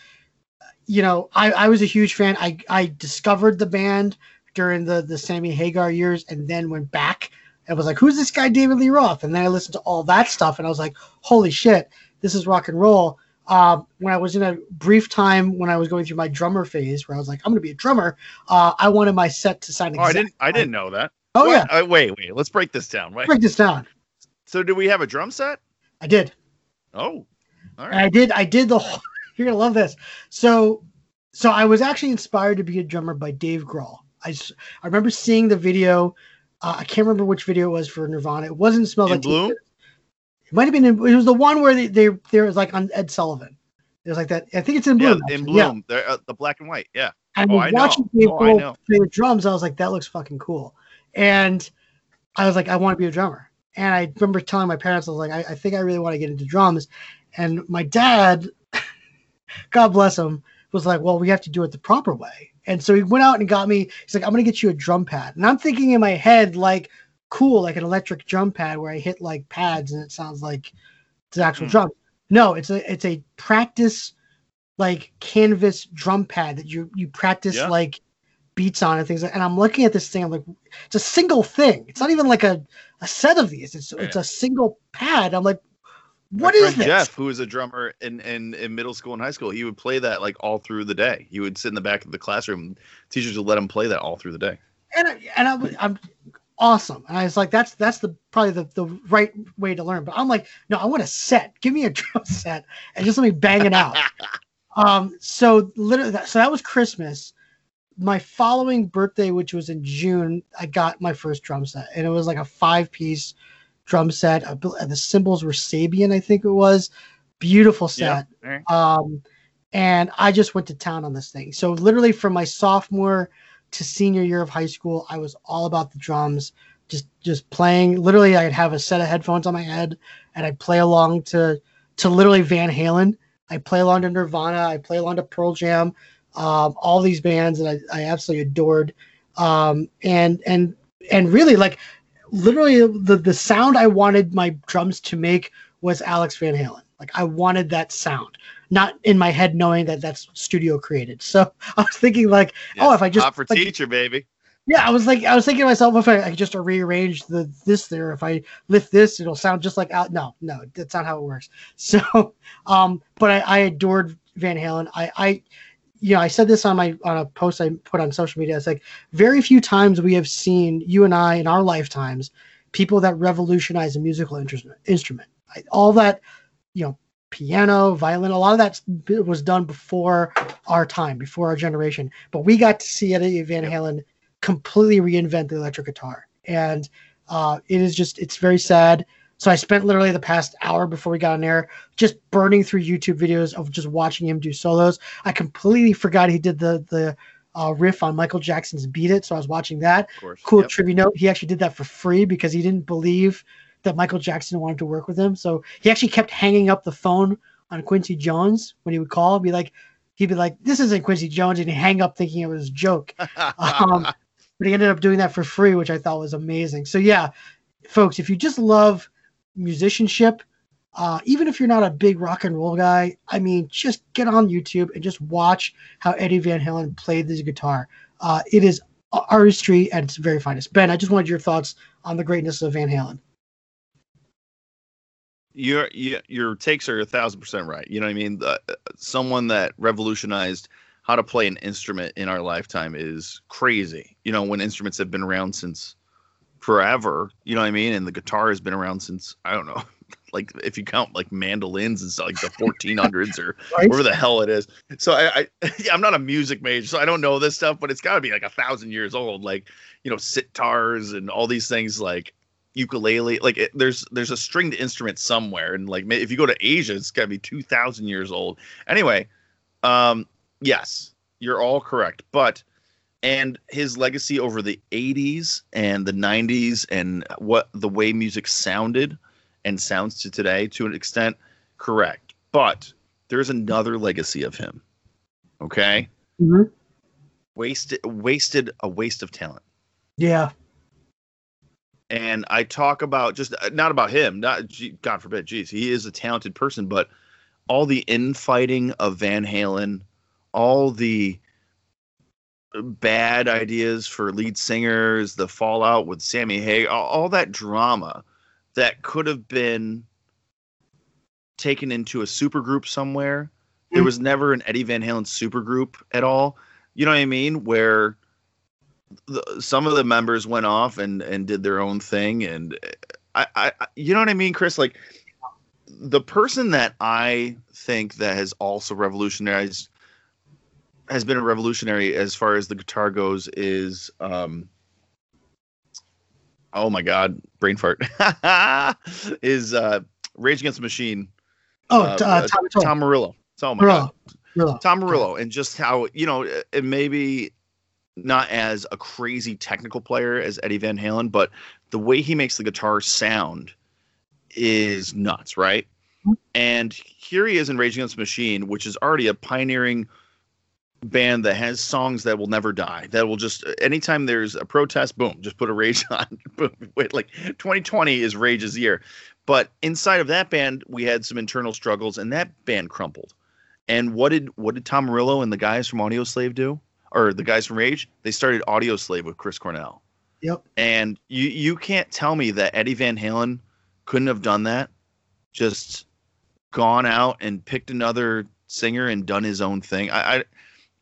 you know, I, I was a huge fan. I, I discovered the band during the the Sammy Hagar years, and then went back and was like, "Who's this guy, David Lee Roth?" And then I listened to all that stuff, and I was like, "Holy shit, this is rock and roll." Um, when I was in a brief time when I was going through my drummer phase, where I was like, "I'm going to be a drummer," uh, I wanted my set to sound
Oh, I didn't. I didn't know that.
Oh
What?
yeah,
Uh, wait, wait. Let's break this down. Wait.
break this down.
So, do we have a drum set?
I did.
Oh, all
And. I did. I did the. Whole, you're gonna love this. So, so I was actually inspired to be a drummer by Dave Grohl. I, I remember seeing the video. Uh, I can't remember which video it was for Nirvana. It wasn't "Smells
In
Like
Bloom?
It might have been. In, it was the one where they they there was like on Ed Sullivan. It was like that. I think it's in
Yeah, in
actually. Yeah,
uh, the black and white. Yeah.
And
Oh, I know.
watching
Oh, I
people
know.
play the drums, I was like, that looks fucking cool. And I was like, I want to be a drummer. And I remember telling my parents, I was like, I, I think I really want to get into drums. And my dad, God bless him, was like, well, we have to do it the proper way. And so he went out and got me, he's like, I'm going to get you a drum pad. And I'm thinking in my head, like, cool, like an electric drum pad where I hit like pads and it sounds like it's an actual
Hmm.
drum. No, it's a it's a practice like canvas drum pad that you you practice
Yeah.
like beats on and things. like- And I'm looking at this thing, I'm like, it's a single thing. It's not even like a, a set of these. It's it's a single pad. I'm like,
My
what is this?
Jeff, who was a drummer in, in in middle school and high school, he would play that like all through the day. He would sit in the back of the classroom. Teachers would let him play that all through the day.
and I, and I, was- I'm awesome. And I was like, that's that's the probably the, the right way to learn. But I'm like, no, I want a set. Give me a drum set and just let me bang it out. um, so literally, that, so that was Christmas. My following birthday, which was in June, I got my first drum set, and it was like a five piece drum set. The cymbals were Sabian, I think it was. Beautiful set.
Yeah.
Um, and I just went to town on this thing. So literally from my sophomore to senior year of high school, I was all about the drums, just just playing. Literally, I'd have a set of headphones on my head, and I'd play along to to literally Van Halen. I play along to Nirvana. I play along to Pearl Jam. Um, all these bands that I, I absolutely adored. Um, and and and really like literally the the sound I wanted my drums to make was Alex Van Halen. Like I wanted that sound, not in my head knowing that that's studio created. So I was thinking like, oh, if I just
for
like,
teacher, baby.
yeah, I was like, I was thinking to myself, if I, I just rearrange the this there, if I lift this, it'll sound just like out. No, no, that's not how it works. So, um, but I, I adored Van Halen. I, I, you know, I said this on my on a post I put on social media. It's like very few times we have seen you and I in our lifetimes people that revolutionize a musical instrument. Instrument, I, all that, you know, piano, violin, a lot of that was done before our time, before our generation. But we got to see Eddie Van Halen completely reinvent the electric guitar and uh, it is just it's very sad so i spent literally the past hour before we got on air just burning through youtube videos of just watching him do solos i completely forgot he did the the uh, riff on michael jackson's beat it so i was watching that
Of
cool
Yep.
trivia note he actually did that for free because he didn't believe that michael jackson wanted to work with him so he actually kept hanging up the phone on quincy jones when he would call be like he'd be like this isn't quincy jones and he'd hang up thinking it was a joke um, but he ended up doing that for free, which I thought was amazing. So yeah, folks, if you just love musicianship, uh, even if you're not a big rock and roll guy, I mean, just get on YouTube and just watch how Eddie Van Halen played this guitar. Uh, it is artistry at its very finest. Ben, I just wanted your thoughts on the greatness of Van Halen.
your your takes are a thousand percent right. You know what I mean? Someone that revolutionized how to play an instrument in our lifetime is crazy. You know, when instruments have been around since forever. You know what I mean? And the guitar has been around since I don't know, like if you count like mandolins and like the 1400s or
Right?
whatever the hell it is. So I, I yeah, I'm not a music major, so I don't know this stuff, but it's got to be like a thousand years old. Like you know, sitars and all these things like ukulele. Like it, there's there's a stringed instrument somewhere, and like if you go to Asia, it's got to be two thousand years old. Anyway, um, yes, you're all correct, but and his legacy over the 80s and the 90s and what the way music sounded and sounds to today to an extent correct but there's another legacy of him okay
Mhm.
wasted wasted a waste of talent
Yeah.
and I talk about just uh, not about him, not God forbid, jeez he is a talented person, but all the infighting of Van Halen, all the bad ideas for lead singers, the fallout with Sammy Hay, all, all that drama that could have been taken into a supergroup somewhere. There was never an Eddie Van Halen supergroup at all. You know what I mean? Where the, some of the members went off and and did their own thing and I I- you know what I mean Chris like the person that I think that has also revolutionized has been a revolutionary as far as the guitar goes is um oh my god brain fart is uh Rage Against the Machine
Oh,
Uh,
uh, Tom, Tom.
Tom Morello oh my
Morello.
god
Morello.
Tom Morello, and just how you know, it maybe not as a crazy technical player as Eddie Van Halen, but the way he makes the guitar sound is nuts, right?
Mm-hmm.
And here he is in Rage Against the Machine, which is already a pioneering band that has songs that will never die. That will just anytime there's a protest, boom, just put a Rage on. boom, wait, like 2020 is Rage's year. But inside of that band, we had some internal struggles, and that band crumpled. And what did what did Tom Morello and the guys from Audioslave do? Or the guys from Rage? They started Audioslave with Chris Cornell.
Yep.
And you you can't tell me that Eddie Van Halen couldn't have done that. Just gone out and picked another singer and done his own thing. I, I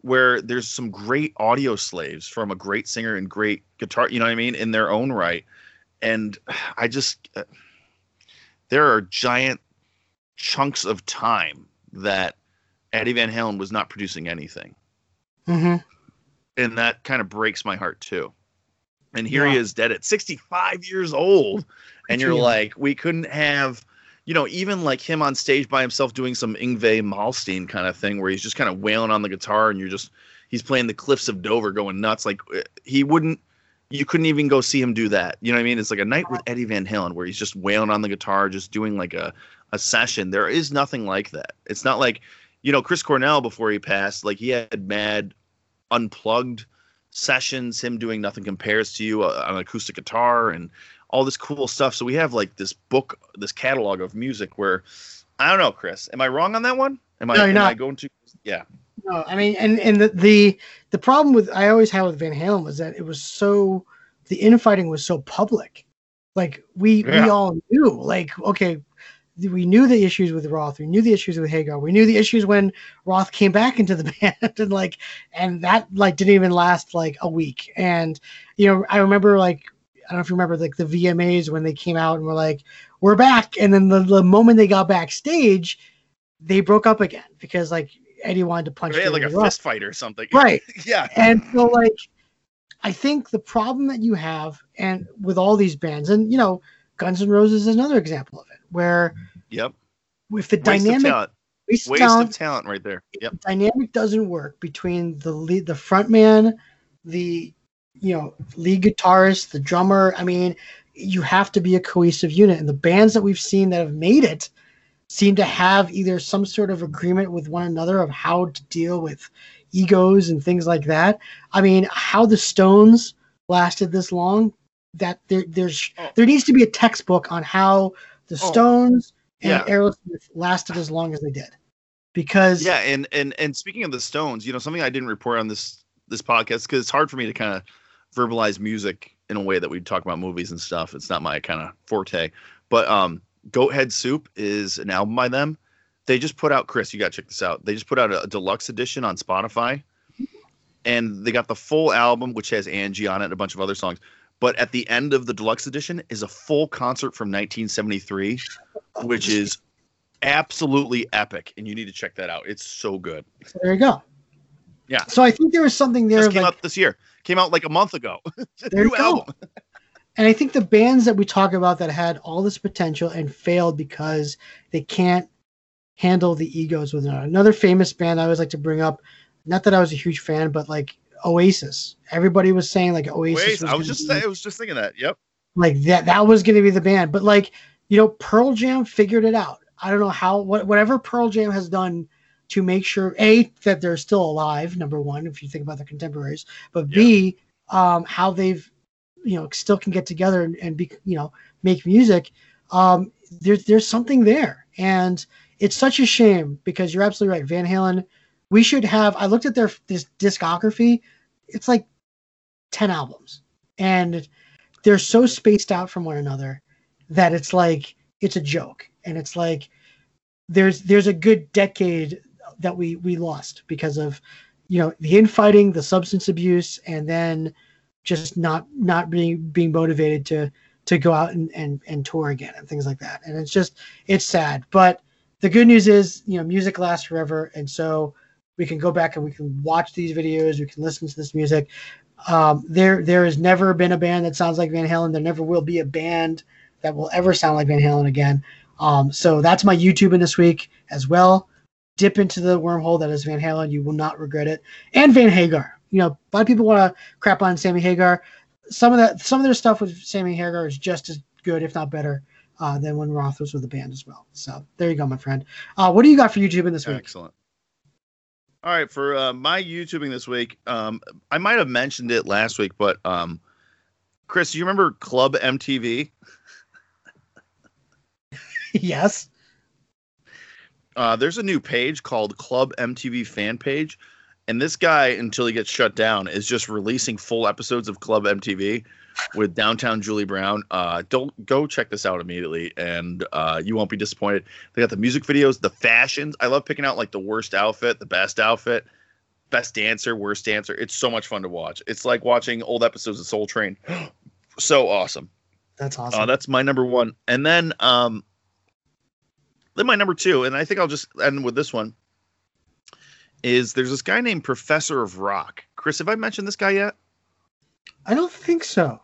where there's some great audio slaves from a great singer and great guitar, you know what I mean, in their own right. And I just uh, there are giant chunks of time that Eddie Van Halen was not producing anything.
Mm-hmm.
And that kind of breaks my heart too. And here
Yeah.
he is dead at 65 years old. And you're like, we couldn't have, you know, even like him on stage by himself doing some Yngwie Malmsteen kind of thing where he's just kind of wailing on the guitar and you're just, he's playing the Cliffs of Dover going nuts. Like uh, he wouldn't, you couldn't even go see him do that. You know what I mean? It's like a night with Eddie Van Halen where he's just wailing on the guitar, just doing like a, a session. There is nothing like that. It's not like, you know, Chris Cornell before he passed, like he had mad unplugged sessions, him doing nothing compares to you uh, on acoustic guitar and all this cool stuff. So we have like this book, this catalog of music where I don't know, Chris, am I wrong on that one? Am I,
No, you're
am
not.
I going to, yeah.
No, I mean, and and the, the the problem with I always had with Van Halen was that it was so the infighting was so public. Like we we all knew, like okay, we knew the issues with Roth, we knew the issues with Hagar, we knew the issues when Roth came back into the band, and like, and that like didn't even last like a week. And you know, I remember like I don't know if you remember like the VMAs when they came out and were like, we're back, and then the, the moment they got backstage, they broke up again because like Eddie wanted to punch
They had like a fist fight or something.
right
yeah.
and so like i think the problem that you have and with all these bands and you know guns N' roses is another example of it where
Yep.
if the
Waste
dynamic
of talent.
waste of talent,
of talent right there. Yep.
the dynamic doesn't work between the lead the front man the you know lead guitarist the drummer i mean you have to be a cohesive unit and the bands that we've seen that have made it seem to have either some sort of agreement with one another of how to deal with egos and things like that i mean how the stones lasted this long that there there's
Oh.
there needs to be a textbook on how the
Oh.
stones and
Yeah.
aerosmith lasted as long as they did because
Yeah, and and and speaking of the Stones, you know, something I didn't report on this this podcast because it's hard for me to kind of verbalize music in a way that we talk about movies and stuff. It's not my kind of forte. But um, Goats Head Soup is an album by them. They just put out Chris. You got to check this out. They just put out a, deluxe edition on Spotify, and they got the full album, which has Angie on it and a bunch of other songs. But at the end of the deluxe edition is a full concert from 1973, which is absolutely epic, and you need to check that out. It's so good.
There you go.
Yeah.
So I think there was something there of
came
like,
out this year. Came out like a month ago. New album.
and I think the bands that we talk about that had all this potential and failed because they can't handle the egos with another. Another famous band I always like to bring up, not that I was a huge fan, but like Oasis. Everybody was saying like Oasis.
Wait, I was just
be-
I was just thinking that. Yep.
like that that was going to be the band but like you know pearl jam figured it out i don't know how what, whatever pearl jam has done to make sure a that they're still alive number one if you think about their contemporaries but b um how they've you know still can get together and, and be you know make music um there's there's something there. And it's such a shame because you're absolutely right. Van halen we should have i looked at their this discography it's like 10 albums. And they're so spaced out from one another that it's like it's a joke. And it's like there's there's a good decade that we we lost because of you know the infighting the substance abuse and then just not not being being motivated to to go out and, and and tour again and things like that and it's just it's sad but the good news is you know music lasts forever and so we can go back and we can watch these videos we can listen to this music um, there there has never been a band that sounds like Van Halen. There never will be a band that will ever sound like Van Halen again. Um, so that's my YouTube in this week as well. Dip into the wormhole that is Van Halen. You will not regret it. And Van Hagar. You know, a lot of people want to crap on Sammy Hagar. Some of that, some of their stuff with Sammy Hagar is just as good, if not better, uh, than when Roth was with the band as well. So there you go, my friend. Uh, what do you got for YouTube in this week?
Excellent. All right, for uh, my YouTubing this week, um, I might have mentioned it last week, but um, Chris, you remember Club MTV?
yes.
Uh, there's a new page called Club MTV Fan Page, and this guy, until he gets shut down, is just releasing full episodes of Club MTV with Downtown Julie Brown. Uh, don't go check this out immediately, and uh, you won't be disappointed. They got the music videos, the fashions. I love picking out like the worst outfit, the best outfit, best dancer, worst dancer. It's so much fun to watch. It's like watching old episodes of Soul Train. so awesome.
That's
Uh,
awesome.
that's my number one, and then um, then my number two, and I think I'll just end with this one. Is there's this guy named Professor of Rock? Chris, have I mentioned this guy yet?
I don't think so.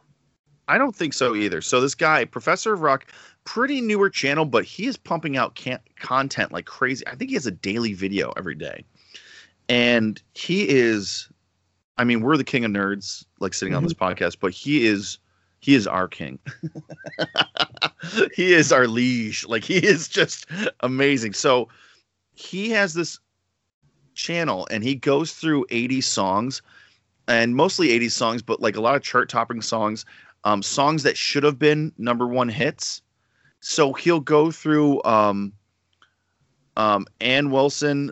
I don't think so either. So this guy, Professor of Rock, pretty newer channel, but he is pumping out can- content like crazy. I think he has a daily video every day, and he is. I mean, we're the king of nerds, like sitting on mm-hmm. this podcast, but he is. He is our king. he is our liege. Like he is just amazing. So he has this channel, and he goes through 80 songs, and mostly 80 songs, but like a lot of chart topping songs um, songs that should have been number one hits. So he'll go through um, um, Ann Wilson.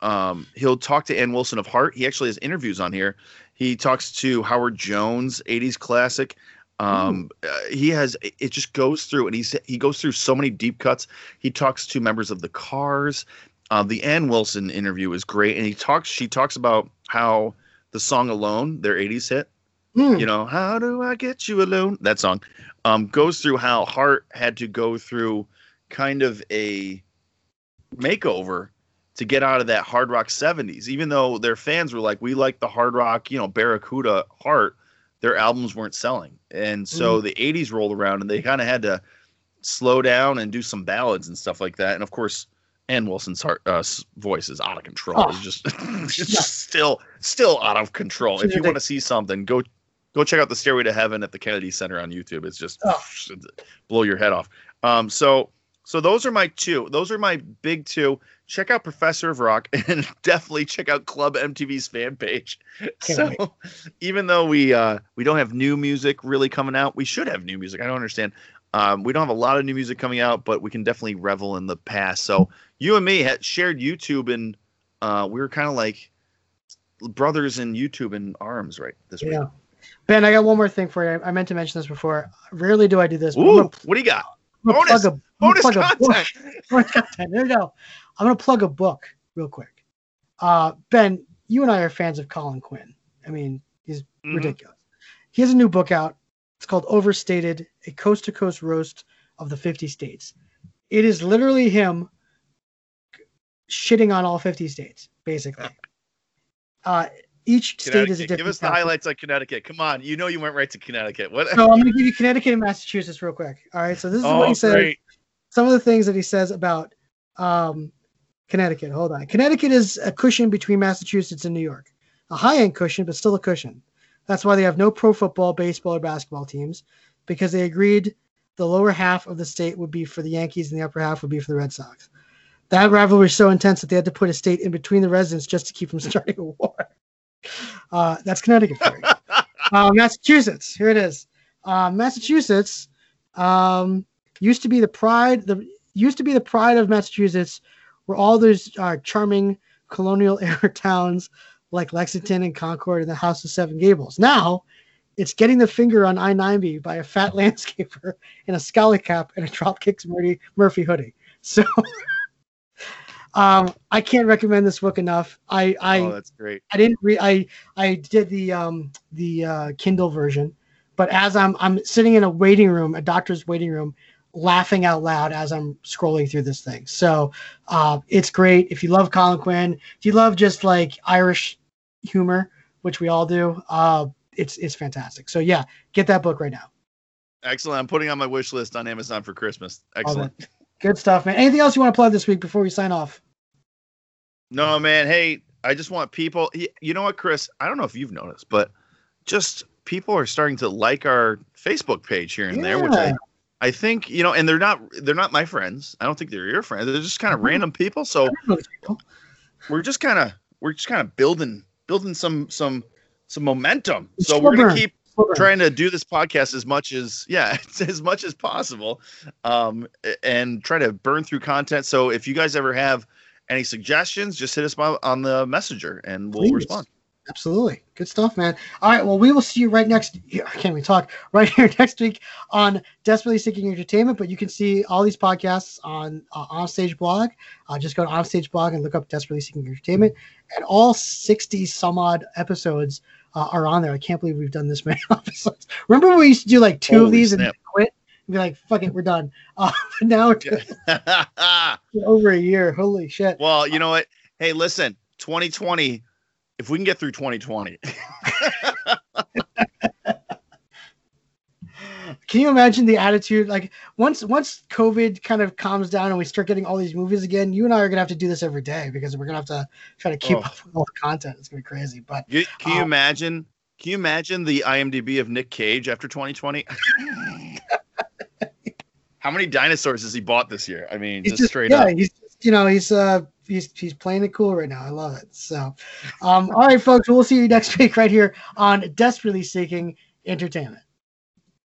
Um, he'll talk to Ann Wilson of Heart. He actually has interviews on here. He talks to Howard Jones, 80s classic. Um, uh, he has it just goes through and he's he goes through so many deep cuts. He talks to members of the Cars. Uh, the Ann Wilson interview is great, and he talks. She talks about how the song "Alone," their '80s hit,
Hmm.
you know how do i get you alone that song um goes through how Heart had to go through kind of a makeover to get out of that hard rock 70s even though their fans were like we like the hard rock you know barracuda heart their albums weren't selling and so the 80s rolled around and they kind of had to slow down and do some ballads and stuff like that and of course Ann Wilson's heart, uh, voice is out of control.
Oh.
It's just, it's
Yeah.
just still, still out of control. If you want to see something, go go check out the Stairway to Heaven at the Kennedy Center on YouTube. It's just
Oh.
blow your head off. Um, so so those are my two. Those are my big two. Check out Professor of Rock and definitely check out Club MTV's fan page.
Can't
so
wait.
even though we uh, we don't have new music really coming out, we should have new music. I don't understand. Um, we don't have a lot of new music coming out, but we can definitely revel in the past. So you and me had shared YouTube, and uh, we were kind of like brothers in YouTube in arms, right? This week.
Ben, I got one more thing for you. I meant to mention this before. Rarely do I do this.
Ooh, what do you got? Bonus-
a,
Bonus
plug a
content.
Bonus content. There you go. I'm gonna plug a book real quick. Uh, ben, you and I are fans of Colin Quinn. I mean, he's
Mhm.
ridiculous. He has a new book out. It's called Overstated: A Coast to Coast Roast of the 50 States. It is literally him shitting on all 50 states, basically. Uh, each state is a different.
Give us the highlights on Connecticut. Come on, you know you went right to Connecticut. What?
So I'm going to give you Connecticut and Massachusetts real quick. All right. So this is what
oh,
he says.
great.
Some of the things that he says about um, Connecticut. Hold on. Connecticut is a cushion between Massachusetts and New York. A high-end cushion, but still a cushion. That's why they have no pro football, baseball, or basketball teams because they agreed the lower half of the state would be for the Yankees and the upper half would be for the Red Sox. That rivalry is so intense that they had to put a state in between the residents just to keep from starting a war. Uh, that's Connecticut uh, Massachusetts. Here it is. Uh, Massachusetts um, used to be the pride. The used to be the pride of Massachusetts, where all those uh, charming colonial era towns like Lexington and Concord and the House of Seven Gables. Now, it's getting the finger on I ninety by a fat landscaper in a scally cap and a Dropkicks Murphy Murphy hoodie. So. Um, I can't recommend this book enough. I, I
oh, that's great.
I didn't read. I I did the um the uh, Kindle version, but as I'm I'm sitting in a waiting room, a doctor's waiting room, laughing out loud as I'm scrolling through this thing. So uh, it's great. If you love Colin Quinn, if you love just like Irish humor, which we all do, uh, it's it's fantastic. So yeah, get that book right now.
Excellent. I'm putting on my wish list on Amazon for Christmas. Excellent.
Good stuff, man. Anything else you want to plug this week before we sign off?
No, man. Hey, I just want people. You know what, Chris? I don't know if you've noticed, but just people are starting to like our Facebook page here and yeah. there, which I, I think you know, and they're not they're not my friends. I don't think they're your friends. They're just kind of mm-hmm. random people. So we're just kind of we're just kind of building building some some some momentum. So we're gonna keep trying to do this podcast as much as yeah as much as possible um and try to burn through content so if you guys ever have any suggestions, just hit us on the messenger and we'll Please. respond.
Absolutely. Good stuff, man. All right. Well, we will see you right next. I can't even talk right here next week on Desperately Seeking Entertainment. But you can see all these podcasts on uh, Onstage Blog. Uh, just go to Onstage Blog and look up Desperately Seeking Entertainment. And all 60 some odd episodes uh, are on there. I can't believe we've done this many episodes. Remember when we used to do like two Holy of these snap. and quit? And be like, "Fuck it, we're done." Uh, now over a year. Holy shit!
Well, you know what? Hey, listen, 2020. If we can get through 2020.
can you imagine the attitude? Like once once COVID kind of calms down and we start getting all these movies again, you and I are gonna have to do this every day because we're gonna have to try to keep oh. up with all the content. It's gonna be crazy. But
can you um, imagine? Can you imagine the IMDb of Nick Cage after 2020? How many dinosaurs has he bought this year? I mean, just, just, straight yeah, up.
He's you know, he's uh he's he's playing it cool right now. I love it. So um, all right, folks, we'll see you next week right here on Desperately Seeking Entertainment.